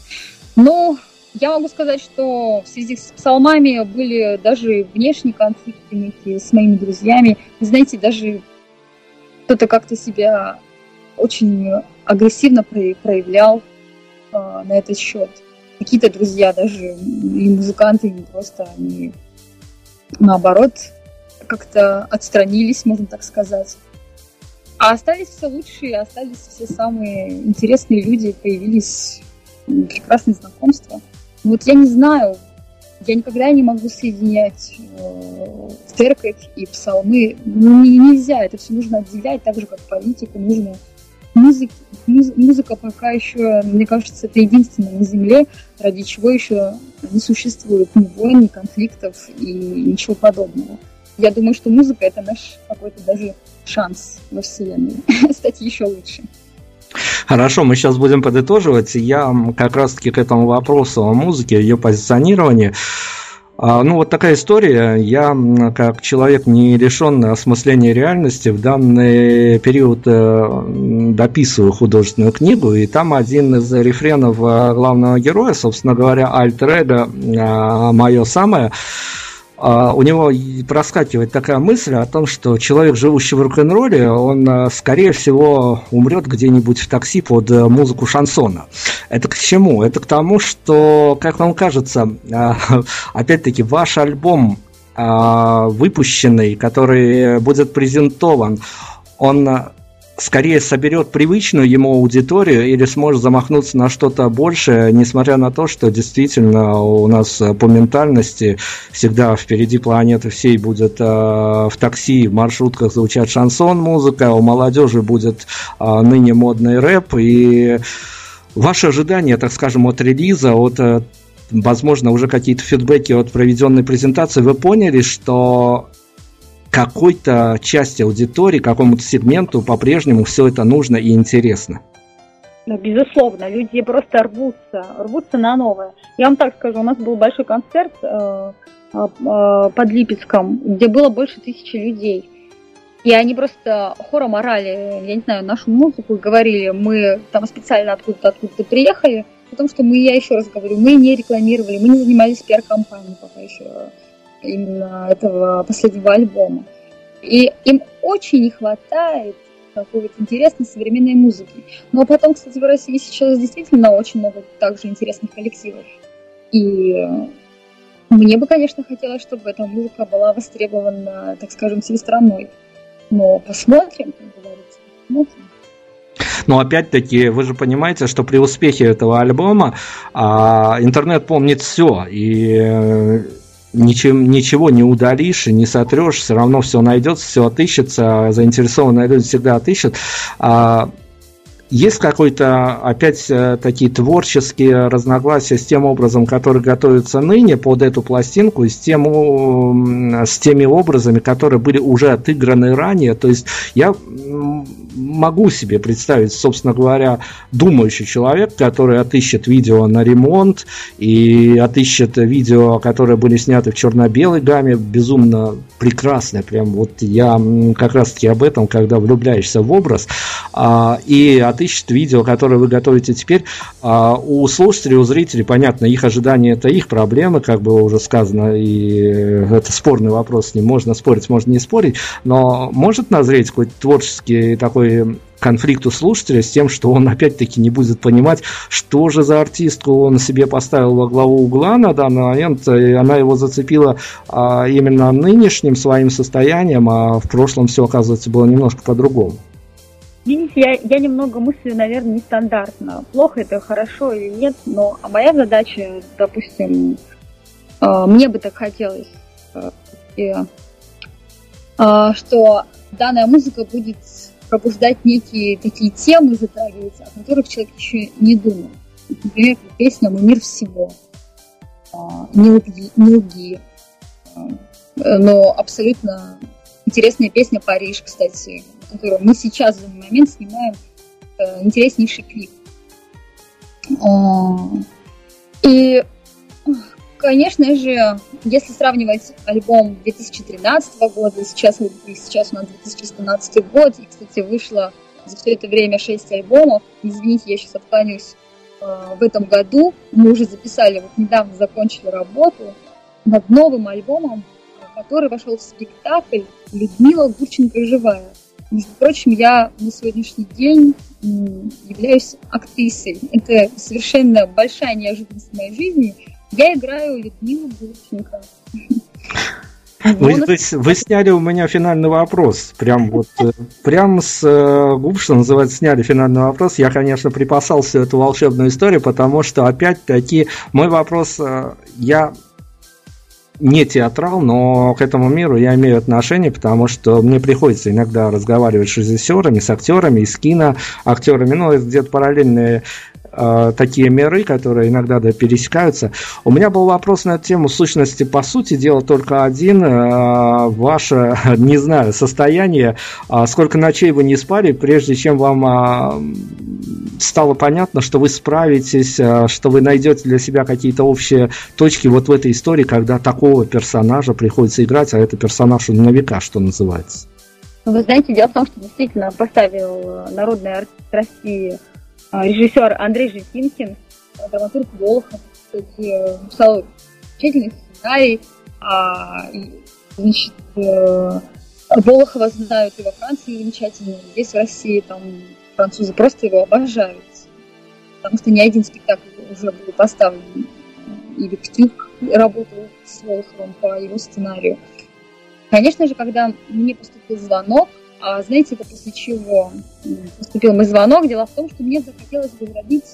Но я могу сказать, что в связи с псалмами были даже внешние конфликты с моими друзьями. Вы знаете, даже кто-то как-то себя очень агрессивно проявлял э, на этот счет. Какие-то друзья даже, и музыканты, не просто, они наоборот как-то отстранились, можно так сказать. А остались все лучшие, остались все самые интересные люди, появились прекрасные знакомства. Вот я не знаю, я никогда не могу соединять э, церковь и псалмы. Ну, нельзя, это все нужно отделять, так же, как политику, нужно музыки, муз, музыка пока еще, мне кажется, это единственное на Земле, ради чего еще не существует ни войн, ни конфликтов и ничего подобного. Я думаю, что музыка это наш какой-то даже шанс во Вселенной *laughs* стать еще лучше. Хорошо, мы сейчас будем подытоживать. Я как раз-таки к этому вопросу о музыке, ее позиционировании. А, ну, вот такая история. Я, как человек, не лишенный осмысления реальности, в данный период э, дописываю художественную книгу, и там один из рефренов э, главного героя, собственно говоря, альтер-эго, э, мое самое, у него проскакивает такая мысль о том, что человек, живущий в рок-н-ролле, он, а, скорее всего, умрет где-нибудь в такси под э, музыку шансона. Это к чему? Это к тому, что, как вам кажется, а, *laughs* опять-таки, ваш альбом, выпущенный, который будет презентован, он скорее соберет привычную ему аудиторию или сможет замахнуться на что-то большее, несмотря на то, что действительно у нас по ментальности всегда впереди планеты всей будет э, в такси, в маршрутках звучать шансон музыка, у молодежи будет э, ныне модный рэп. И Ваши ожидания, так скажем, от релиза, от э, возможно, уже какие-то фидбэки от проведенной презентации, вы поняли, что какой-то части аудитории, какому-то сегменту по-прежнему все это нужно и интересно. Ну, безусловно, люди просто рвутся, рвутся на новое. Я вам так скажу, у нас был большой концерт э, э, э под Липецком, где было больше тысячи людей. И они просто хором орали, я не знаю, нашу музыку, говорили, мы там специально откуда-то откуда-то приехали, потому что мы, я еще раз говорю, мы не рекламировали, мы не занимались пиар-компанией пока еще именно этого последнего альбома. И им очень не хватает какой-то интересной современной музыки. Но потом, кстати, в России сейчас действительно очень много также интересных коллективов. И мне бы, конечно, хотелось, чтобы эта музыка была востребована, так скажем, всей страной. Но посмотрим, как говорится, посмотрим. Но опять-таки, вы же понимаете, что при успехе этого альбома а, интернет помнит все. И ничем, ничего не удалишь и не сотрешь, все равно все найдется, все отыщется, заинтересованные люди всегда отыщут. А, есть какой-то, опять, э, такие творческие разногласия с тем образом, который готовится ныне под эту пластинку, с, тем, с теми образами, которые были уже отыграны ранее. То есть я могу себе представить, собственно говоря, думающий человек, который отыщет видео на ремонт и отыщет видео, которые были сняты в черно-белой гамме, безумно прекрасные. Прям вот я как раз-таки об этом, когда влюбляешься в образ, а, и отыщет видео, которое вы готовите теперь. А, у слушателей, у зрителей, понятно, их ожидания это их проблемы, как было уже сказано, и это спорный вопрос, ним можно спорить, можно не спорить, но может назреть какой-то творческий такой такой конфликт у слушателя с тем, что он опять-таки не будет понимать, что же за артистку он себе поставил во главу угла на данный момент, и она его зацепила а, именно нынешним своим состоянием, а в прошлом все, оказывается, было немножко по-другому. Видите, я, я немного мыслю, наверное, нестандартно. Плохо это, хорошо или нет, но а моя задача, допустим, э, мне бы так хотелось, э, а, что данная музыка будет пробуждать некие такие темы, затрагивать, о которых человек еще не думал. Например, песня «Мой мир всего», а, «Не лги», не лги. А, но абсолютно интересная песня «Париж», кстати, которую мы сейчас в данный момент снимаем э, интереснейший клип. И конечно же, если сравнивать альбом 2013 года сейчас, сейчас у нас 2017 год, и, кстати, вышло за все это время 6 альбомов, извините, я сейчас отклонюсь, э, в этом году мы уже записали, вот недавно закончили работу над новым альбомом, который вошел в спектакль «Людмила Гурченко живая». Между прочим, я на сегодняшний день являюсь актрисой. Это совершенно большая неожиданность в моей жизни – я играю Людмилу Гурченко. Вы, вы, вы сняли у меня финальный вопрос. Прям вот э, прям с э, губ, что называется, сняли финальный вопрос. Я, конечно, припасал всю эту волшебную историю, потому что, опять-таки, мой вопрос, э, я не театрал, но к этому миру я имею отношение, потому что мне приходится иногда разговаривать с режиссерами, с актерами, с киноактерами, ну, где-то параллельные э, такие миры, которые иногда да, пересекаются. У меня был вопрос на тему сущности, по сути дела, только один. Э, ваше, *laughs* не знаю, состояние, э, сколько ночей вы не спали, прежде чем вам э, стало понятно, что вы справитесь, э, что вы найдете для себя какие-то общие точки вот в этой истории, когда такого персонажа приходится играть, а это персонаж на века, что называется. Вы знаете, дело в том, что действительно поставил народный артист России режиссер Андрей Житинкин, драматург Волохов, кстати, написал замечательный сценарий. А, и, значит, э, Волохова знают и во Франции замечательно, здесь в России там французы просто его обожают. Потому что ни один спектакль уже был поставлен. И Виктюк работал с Волоховым по его сценарию. Конечно же, когда мне поступил звонок, а знаете, это после чего поступил мой звонок? Дело в том, что мне захотелось возродить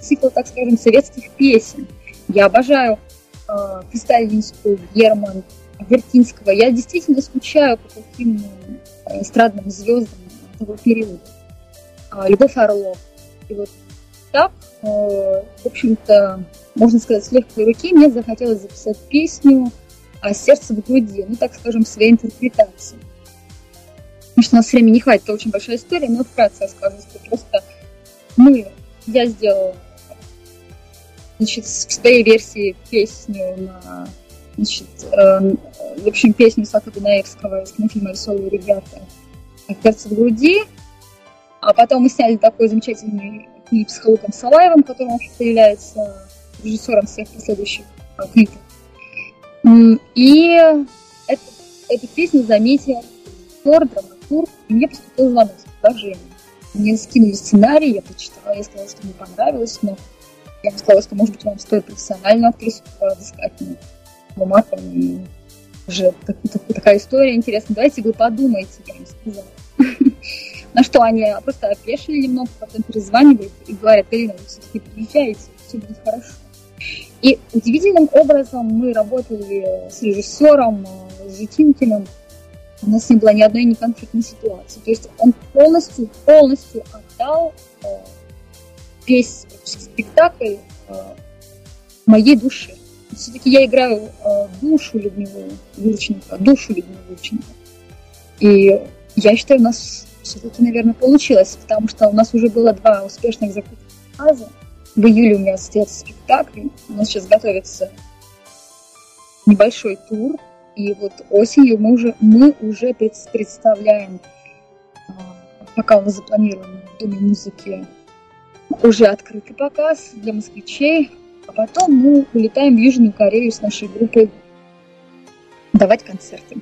цикл, так скажем, советских песен. Я обожаю э, Кристалинскую, Герман, Вертинского. Я действительно скучаю по таким эстрадным звездам того периода. Любовь Орлов. И вот так, в общем-то, можно сказать, с легкой руки мне захотелось записать песню о сердце в груди, ну, так скажем, своей интерпретации. Потому что у нас времени не хватит, это очень большая история, но вкратце я скажу, что просто мы, я сделала значит, в своей версии песню на значит, э, в общем, песню Сака Дунаевского из кинофильма «Веселые ребята» «Сердце в груди», а потом мы сняли такой замечательный клип с Халуком Салаевым, который вообще является режиссером всех последующих э, клипов. И это, эту песню заметил актер, драматург, и мне поступил звонок с предложением. Мне скинули сценарий, я почитала, я сказала, что мне понравилось, но я сказала, что, может быть, вам стоит профессиональную актрису подыскать, ну, бумагам, и уже так, так, такая история интересная. Давайте вы подумайте, я им сказала. *laughs* На что они просто опешили немного, потом перезванивают и говорят, Галина, вы все-таки приезжаете, все будет хорошо. И удивительным образом мы работали с режиссером, с Житинкиным, у нас не было ни одной неконфликтной ситуации. То есть он полностью, полностью отдал э, весь спектакль э, моей душе. Все-таки я играю э, душу Людмилы Юрченко, душу Людмилы Юрченко. И я считаю, у нас все-таки, наверное, получилось, потому что у нас уже было два успешных закрытых показа. В июле у меня состоялся спектакль, у нас сейчас готовится небольшой тур, и вот осенью мы уже, мы уже представляем, а, пока у нас запланирован в Доме музыки уже открытый показ для москвичей, а потом мы улетаем в Южную Корею с нашей группой давать концерты.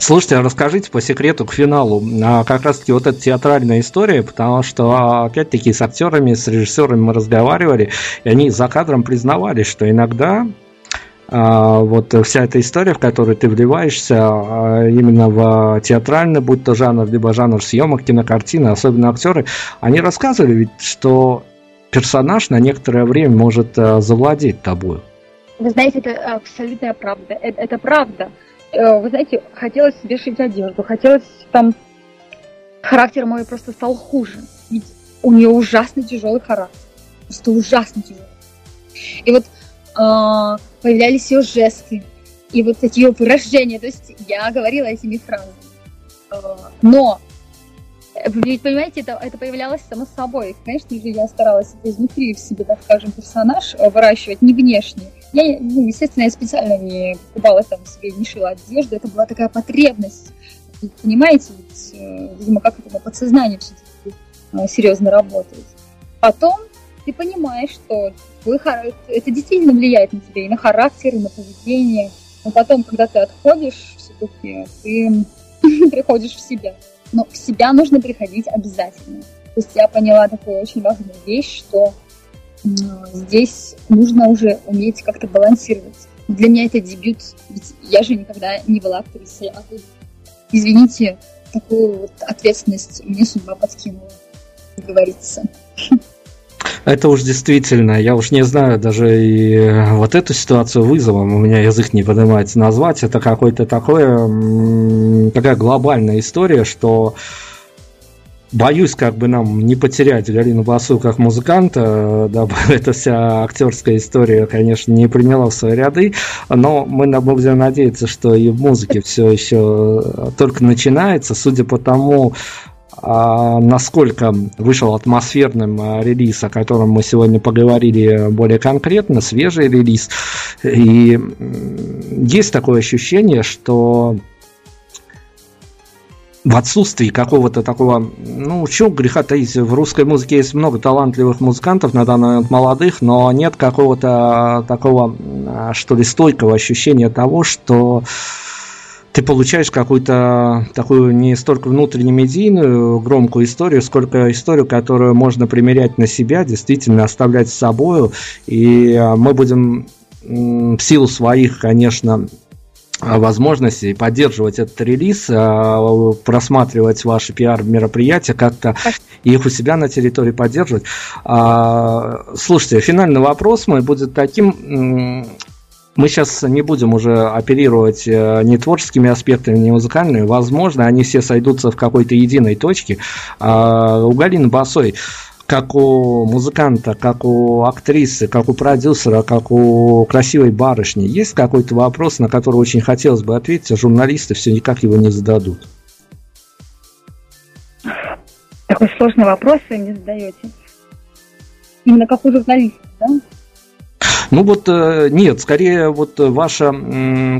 Слушайте, а расскажите по секрету к финалу, а как раз таки вот эта театральная история, потому что опять-таки с актерами, с режиссерами мы разговаривали, и они за кадром признавались, что иногда вот вся эта история, в которую ты вливаешься а, именно в театральный, будь то жанр, либо жанр съемок, кинокартины, особенно актеры, они рассказывали ведь, что персонаж на некоторое время может а, завладеть тобой. Вы знаете, это абсолютная правда. Это, это правда. вы знаете, хотелось себе шить одежду, хотелось там... Характер мой просто стал хуже. Ведь у нее ужасно тяжелый характер. Просто ужасно тяжелый. И вот э, появлялись ее жесты, и вот эти ее выражения. То есть я говорила этими фразами. Э, но ведь, понимаете, это, это появлялось само собой. Конечно же, я старалась это изнутри в себе, так скажем, персонаж выращивать, не внешне. Я, ну, естественно, я специально не покупала там себе, не шила одежду. Это была такая потребность. Понимаете, ведь, э, видимо, как это на подсознании все-таки э, серьезно работает. Потом ты понимаешь, что твой, это действительно влияет на тебя и на характер, и на поведение. Но потом, когда ты отходишь, все-таки ты *laughs* приходишь в себя. Но в себя нужно приходить обязательно. То есть я поняла такую очень важную вещь, что здесь нужно уже уметь как-то балансировать. Для меня это дебют, ведь я же никогда не была актрисой, а тут, извините, такую вот ответственность мне судьба подкинула, как говорится. *laughs* Это уж действительно, я уж не знаю даже и э, вот эту ситуацию вызовом, у меня язык не поднимается назвать, это какой-то такое, такая глобальная история, что боюсь как бы нам не потерять Галину Басу как музыканта, дабы *laughs* эта вся актерская история, конечно, не приняла в свои ряды, но мы будем надеяться, что и в музыке все еще только начинается, судя по тому, насколько вышел атмосферным а, релиз, о котором мы сегодня поговорили более конкретно, свежий релиз. И есть такое ощущение, что в отсутствии какого-то такого, ну, что греха таить, в русской музыке есть много талантливых музыкантов, на данный момент молодых, но нет какого-то такого, а, что ли, стойкого ощущения того, что ты получаешь какую-то такую не столько внутренне медийную громкую историю, сколько историю, которую можно примерять на себя, действительно оставлять с собой. И а, мы будем в силу своих, конечно, возможностей поддерживать этот релиз, а, просматривать ваши пиар-мероприятия, как-то их у себя на территории поддерживать. А, слушайте, финальный вопрос мой будет таким мы сейчас не будем уже оперировать э, не творческими аспектами, не музыкальными. Возможно, они все сойдутся в какой-то единой точке. А у Галины Басой как у музыканта, как у актрисы, как у продюсера, как у красивой барышни, есть какой-то вопрос, на который очень хотелось бы ответить, а журналисты все никак его не зададут? Такой сложный вопрос вы мне задаете. Именно как у журналиста, да? Ну вот э, нет, скорее вот ваша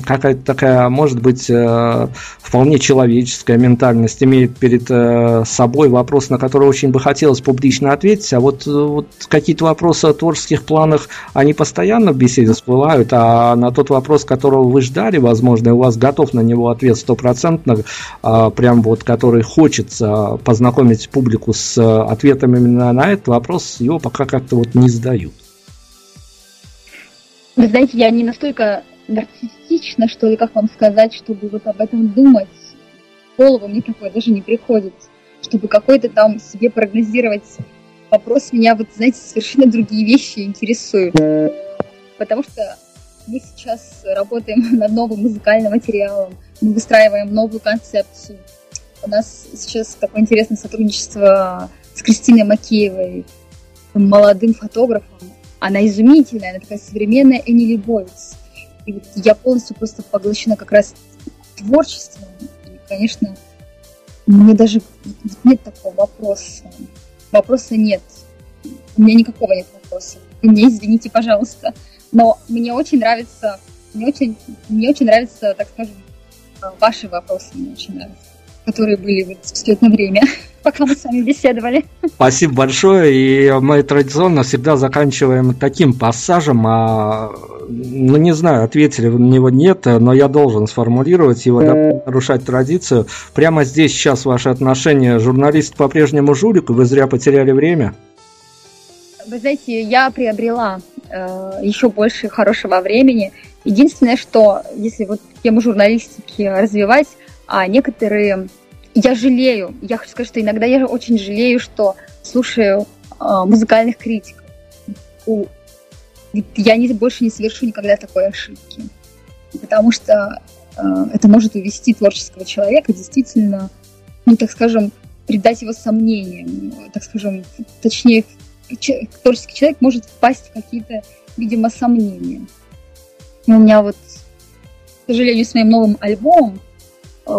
какая-то такая, может быть, э, вполне человеческая ментальность имеет перед э, собой вопрос, на который очень бы хотелось публично ответить, а вот, вот какие-то вопросы о творческих планах, они постоянно в беседе всплывают, а на тот вопрос, которого вы ждали, возможно, у вас готов на него ответ стопроцентно, а, прям вот, который хочется познакомить публику с ответами именно на этот вопрос, его пока как-то вот не задают. Вы знаете, я не настолько нарциссична, что ли, как вам сказать, чтобы вот об этом думать. В голову мне такое даже не приходит, чтобы какой-то там себе прогнозировать вопрос меня, вот, знаете, совершенно другие вещи интересуют. Потому что мы сейчас работаем *laughs* над новым музыкальным материалом, мы выстраиваем новую концепцию. У нас сейчас такое интересное сотрудничество с Кристиной Макеевой, молодым фотографом, она изумительная, она такая современная Энни Бойц. И вот я полностью просто поглощена как раз творчеством. И, конечно, мне даже нет такого вопроса. Вопроса нет. У меня никакого нет вопроса. мне извините, пожалуйста. Но мне очень нравится, мне очень, мне очень нравится, так скажем, ваши вопросы мне очень нравятся, которые были вот все это время. *laughs* пока мы с вами беседовали. Спасибо большое. И мы традиционно всегда заканчиваем таким пассажем. А, ну, не знаю, ответили вы на него нет, но я должен сформулировать его, да, нарушать традицию. Прямо здесь сейчас ваши отношения. Журналист по-прежнему жулик, вы зря потеряли время. Вы знаете, я приобрела э, еще больше хорошего времени. Единственное, что если вот тему журналистики развивать, а некоторые я жалею, я хочу сказать, что иногда я очень жалею, что слушаю э, музыкальных критиков. Я не, больше не совершу никогда такой ошибки. Потому что это может увести творческого человека действительно, ну, так скажем, придать его сомнениям, так скажем, точнее, творческий человек может впасть в какие-то, видимо, сомнения. У меня вот, к сожалению, с моим новым альбомом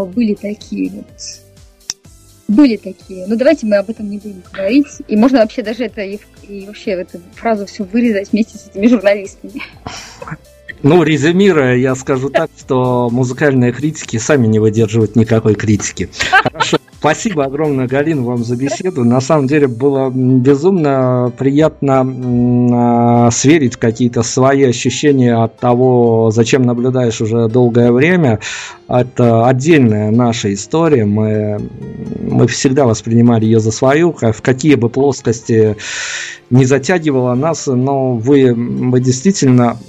были такие вот были такие. Но давайте мы об этом не будем говорить. И можно вообще даже это и, и вообще эту фразу все вырезать вместе с этими журналистами. Ну, резюмируя, я скажу так, что музыкальные критики сами не выдерживают никакой критики. Хорошо. Спасибо огромное, Галина, вам за беседу. На самом деле было безумно приятно э, сверить какие-то свои ощущения от того, зачем наблюдаешь уже долгое время. Это отдельная наша история. Мы, мы всегда воспринимали ее за свою, в какие бы плоскости не затягивала нас, но вы, вы действительно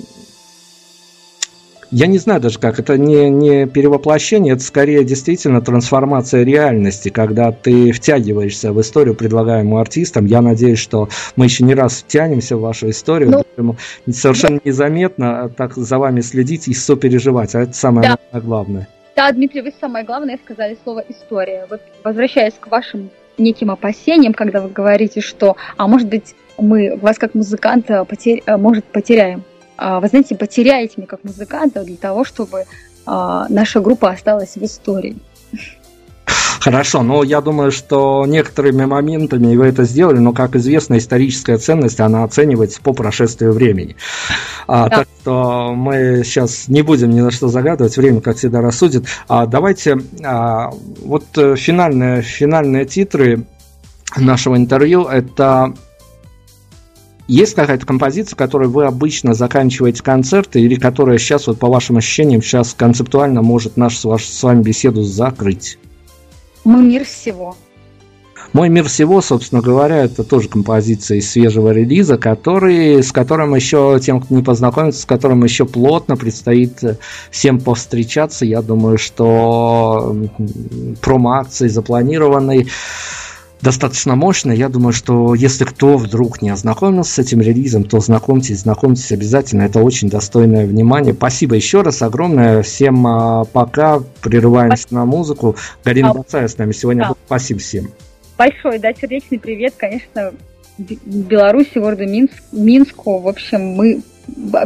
я не знаю даже как, это не, не перевоплощение, это скорее действительно трансформация реальности, когда ты втягиваешься в историю, предлагаемую артистам. Я надеюсь, что мы еще не раз втянемся в вашу историю, ну, поэтому совершенно незаметно так за вами следить и сопереживать, а это самое да. главное. Да, Дмитрий, вы самое главное сказали слово «история». Вот возвращаясь к вашим неким опасениям, когда вы говорите, что, а может быть, мы вас как музыканта потер... может потеряем. А, вы знаете, потеряете меня как музыканта для того, чтобы а, наша группа осталась в истории. Хорошо, но я думаю, что некоторыми моментами вы это сделали, но, как известно, историческая ценность, она оценивается по прошествию времени. А, да. Так что мы сейчас не будем ни на что загадывать, время, как всегда, рассудит. А, давайте, а, вот э, финальные, финальные титры нашего интервью, это есть какая-то композиция, которой вы обычно заканчиваете концерты, или которая сейчас, вот по вашим ощущениям, сейчас концептуально может нашу ваш, с вами беседу закрыть? Мы мир всего. Мой мир всего, собственно говоря, это тоже композиция из свежего релиза, который, с которым еще, тем, кто не познакомится, с которым еще плотно предстоит э, всем повстречаться. Я думаю, что промо-акции запланированной достаточно мощная. Я думаю, что если кто вдруг не ознакомился с этим релизом, то знакомьтесь, знакомьтесь обязательно. Это очень достойное внимание. Спасибо еще раз огромное. Всем а, пока. Прерываемся на музыку. Галина а, Бацая с нами сегодня. Да. Спасибо всем. Большой, да, сердечный привет, конечно, Беларуси, городу Минск, Минску. В общем, мы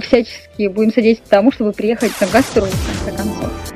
всячески будем содействовать тому, чтобы приехать на гастроли, в конце концов.